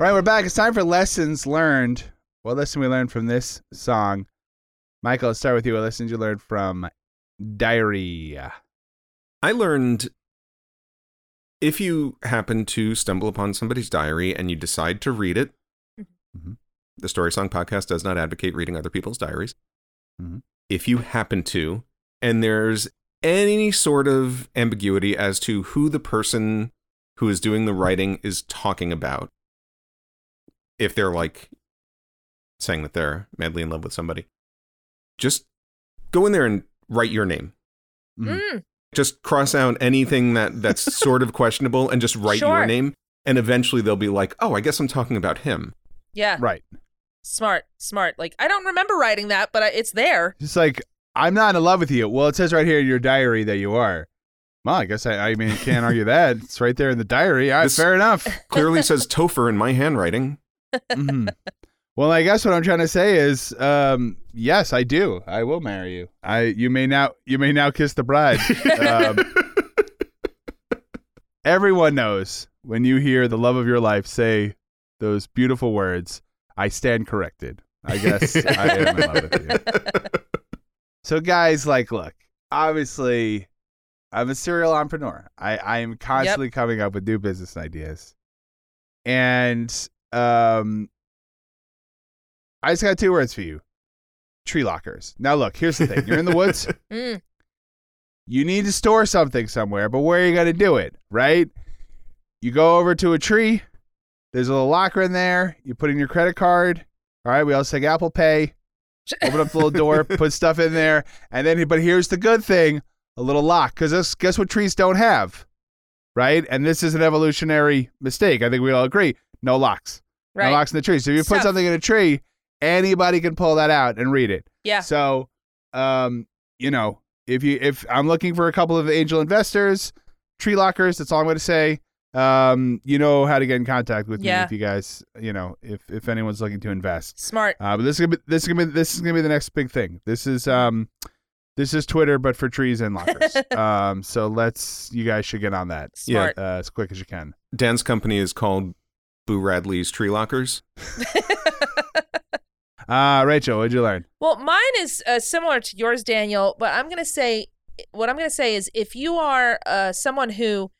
All right, we're back. It's time for lessons learned. What lesson we learned from this song? Michael, let's start with you. What lessons you learned from Diary? I learned if you happen to stumble upon somebody's diary and you decide to read it, Mhm. the Story Song Podcast does not advocate reading other people's diaries. Mhm. if you happen to, and there's any sort of ambiguity as to who the person who is doing the writing is talking about, if they're like saying that they're madly in love with somebody, just go in there and write your name. Mhm. Mm, Just cross out anything that that's <laughs> sort of questionable and just write Sure. your name. And eventually they'll be like, oh, I guess I'm talking about him. yeah. Right. Smart. Smart. Like I don't remember writing that, but I, it's there. Just like I'm not in love with you. Well, it says right here in your diary that you are. Well, I guess I, I mean can't argue that. It's right there in the diary. All right, This- fair enough. Clearly says Topher in my handwriting. Mhm. Well, I guess what I'm trying to say is, um, yes, I do. I will marry you. I you may now you may now kiss the bride. Um, <laughs> everyone knows when you hear the love of your life say those beautiful words. I stand corrected. I guess I am in love with you. So, guys, like, look, obviously, I'm a serial entrepreneur. I, I am constantly coming up with new business ideas. And um, I just got two words for you tree lockers. Now, look, here's the thing you're in the woods, <laughs> Mm, you need to store something somewhere, but where are you going to do it, right? You go over to a tree, there's a little locker in there, you put in your credit card. All right, we all take Apple Pay open up the little door, <laughs> put stuff in there, and then. But here's the good thing: a little lock. Because guess what trees don't have, right? And this is an evolutionary mistake. I think we all agree: no locks, no locks in the tree. So if you put Stuff. something in a tree, anybody can pull that out and read it. Yeah. So, um, you know, if you if I'm looking for a couple of angel investors, tree lockers. That's all I'm going to say. Um, you know how to get in contact with Yeah. me if you guys, you know, if if anyone's looking to invest. Smart. Uh, but this is gonna be this is gonna be this is gonna be the next big thing. This is um, this is Twitter, but for trees and lockers. <laughs> um, so let's you guys should get on that Smart. uh, as quick as you can. Dan's company is called Boo Radley's Tree Lockers. Uh, <laughs> Rachel, what'd you learn? Well, mine is uh, similar to yours, Daniel. But I'm gonna say what I'm gonna say is if you are uh, someone who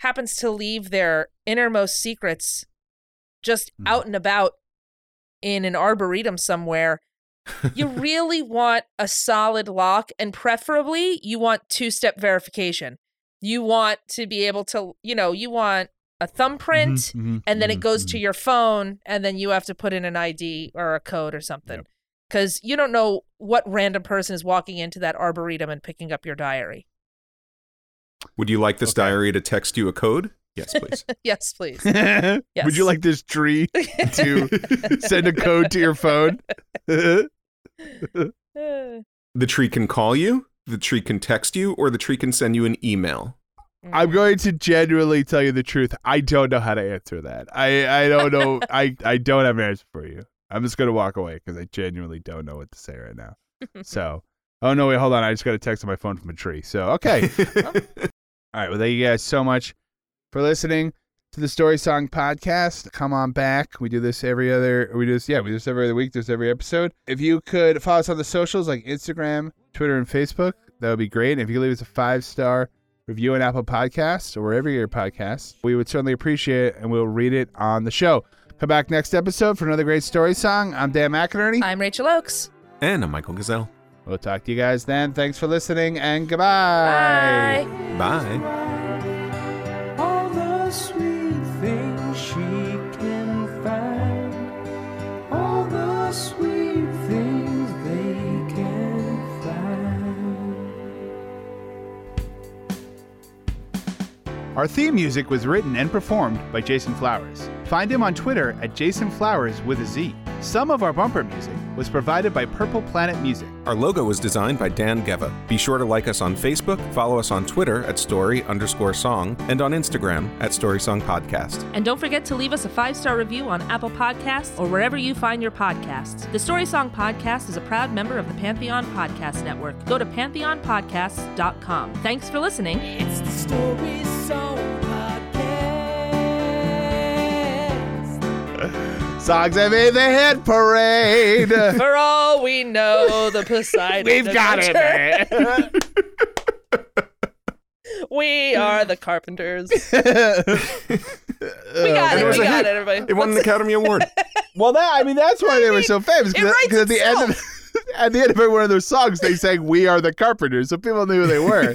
happens to leave their innermost secrets just Mhm. out and about in an arboretum somewhere, you <laughs> really want a solid lock, and preferably you want two-step verification. You want to be able to, you know, you want a thumbprint Mhm, and then mhm, it goes to mhm. your phone and then you have to put in an ID or a code or something. Yep. Cuz you don't know what random person is walking into that arboretum and picking up your diary. Would you like this Okay. diary to text you a code? Yes, please. <laughs> yes, please. yes. <laughs> Would you like this tree <laughs> to send a code to your phone? The tree can call you, the tree can text you, or the tree can send you an email. I'm mm. going to genuinely tell you the truth. I don't know how to answer that. I, I don't know. <laughs> I, I don't have an answer for you. I'm just going to walk away because I genuinely don't know what to say right now. So, <laughs> oh no, wait, hold on. I just got a text on my phone from a tree. So, okay. <laughs> All right. Well, thank you guys so much for listening to the Story Song Podcast. Come on back. We do this every other. We do this. Yeah, we do this every other week. There's every episode. If you could follow us on the socials like Instagram, Twitter, and Facebook, that would be great. And if you leave us a five star review on Apple Podcasts or wherever you get your podcasts, we would certainly appreciate it, and we'll read it on the show. Come back next episode for another great story song. I'm Dan McInerney. I'm Rachel Oakes. and I'm Michael Gazelle. We'll talk to you guys then. Thanks for listening, and goodbye. Bye. Bye. Our theme music was written and performed by Jason Flowers. Find him on Twitter at Jason Flowers with a Z. Some of our bumper music was provided by Purple Planet Music. Our logo was designed by Dan Geva. Be sure to like us on Facebook, follow us on Twitter at story underscore song, and on Instagram at Story Song Podcast. And don't forget to leave us a five star review on Apple Podcasts or wherever you find your podcasts. The Story Song Podcast is a proud member of the Pantheon Podcast Network. Go to pantheonpodcasts.com. Thanks for listening. It's the Story Songs that made the hit parade. <laughs> For all we know, the Poseidon. <laughs> We've got it, man. <laughs> We are the Carpenters. we We got And it. it was We a got hit. it, everybody. It won an Academy Award. Well, that I mean, that's why they were so famous. Because at the end of At the end of every one of their songs, they sang "We Are the Carpenters," so people knew who they were.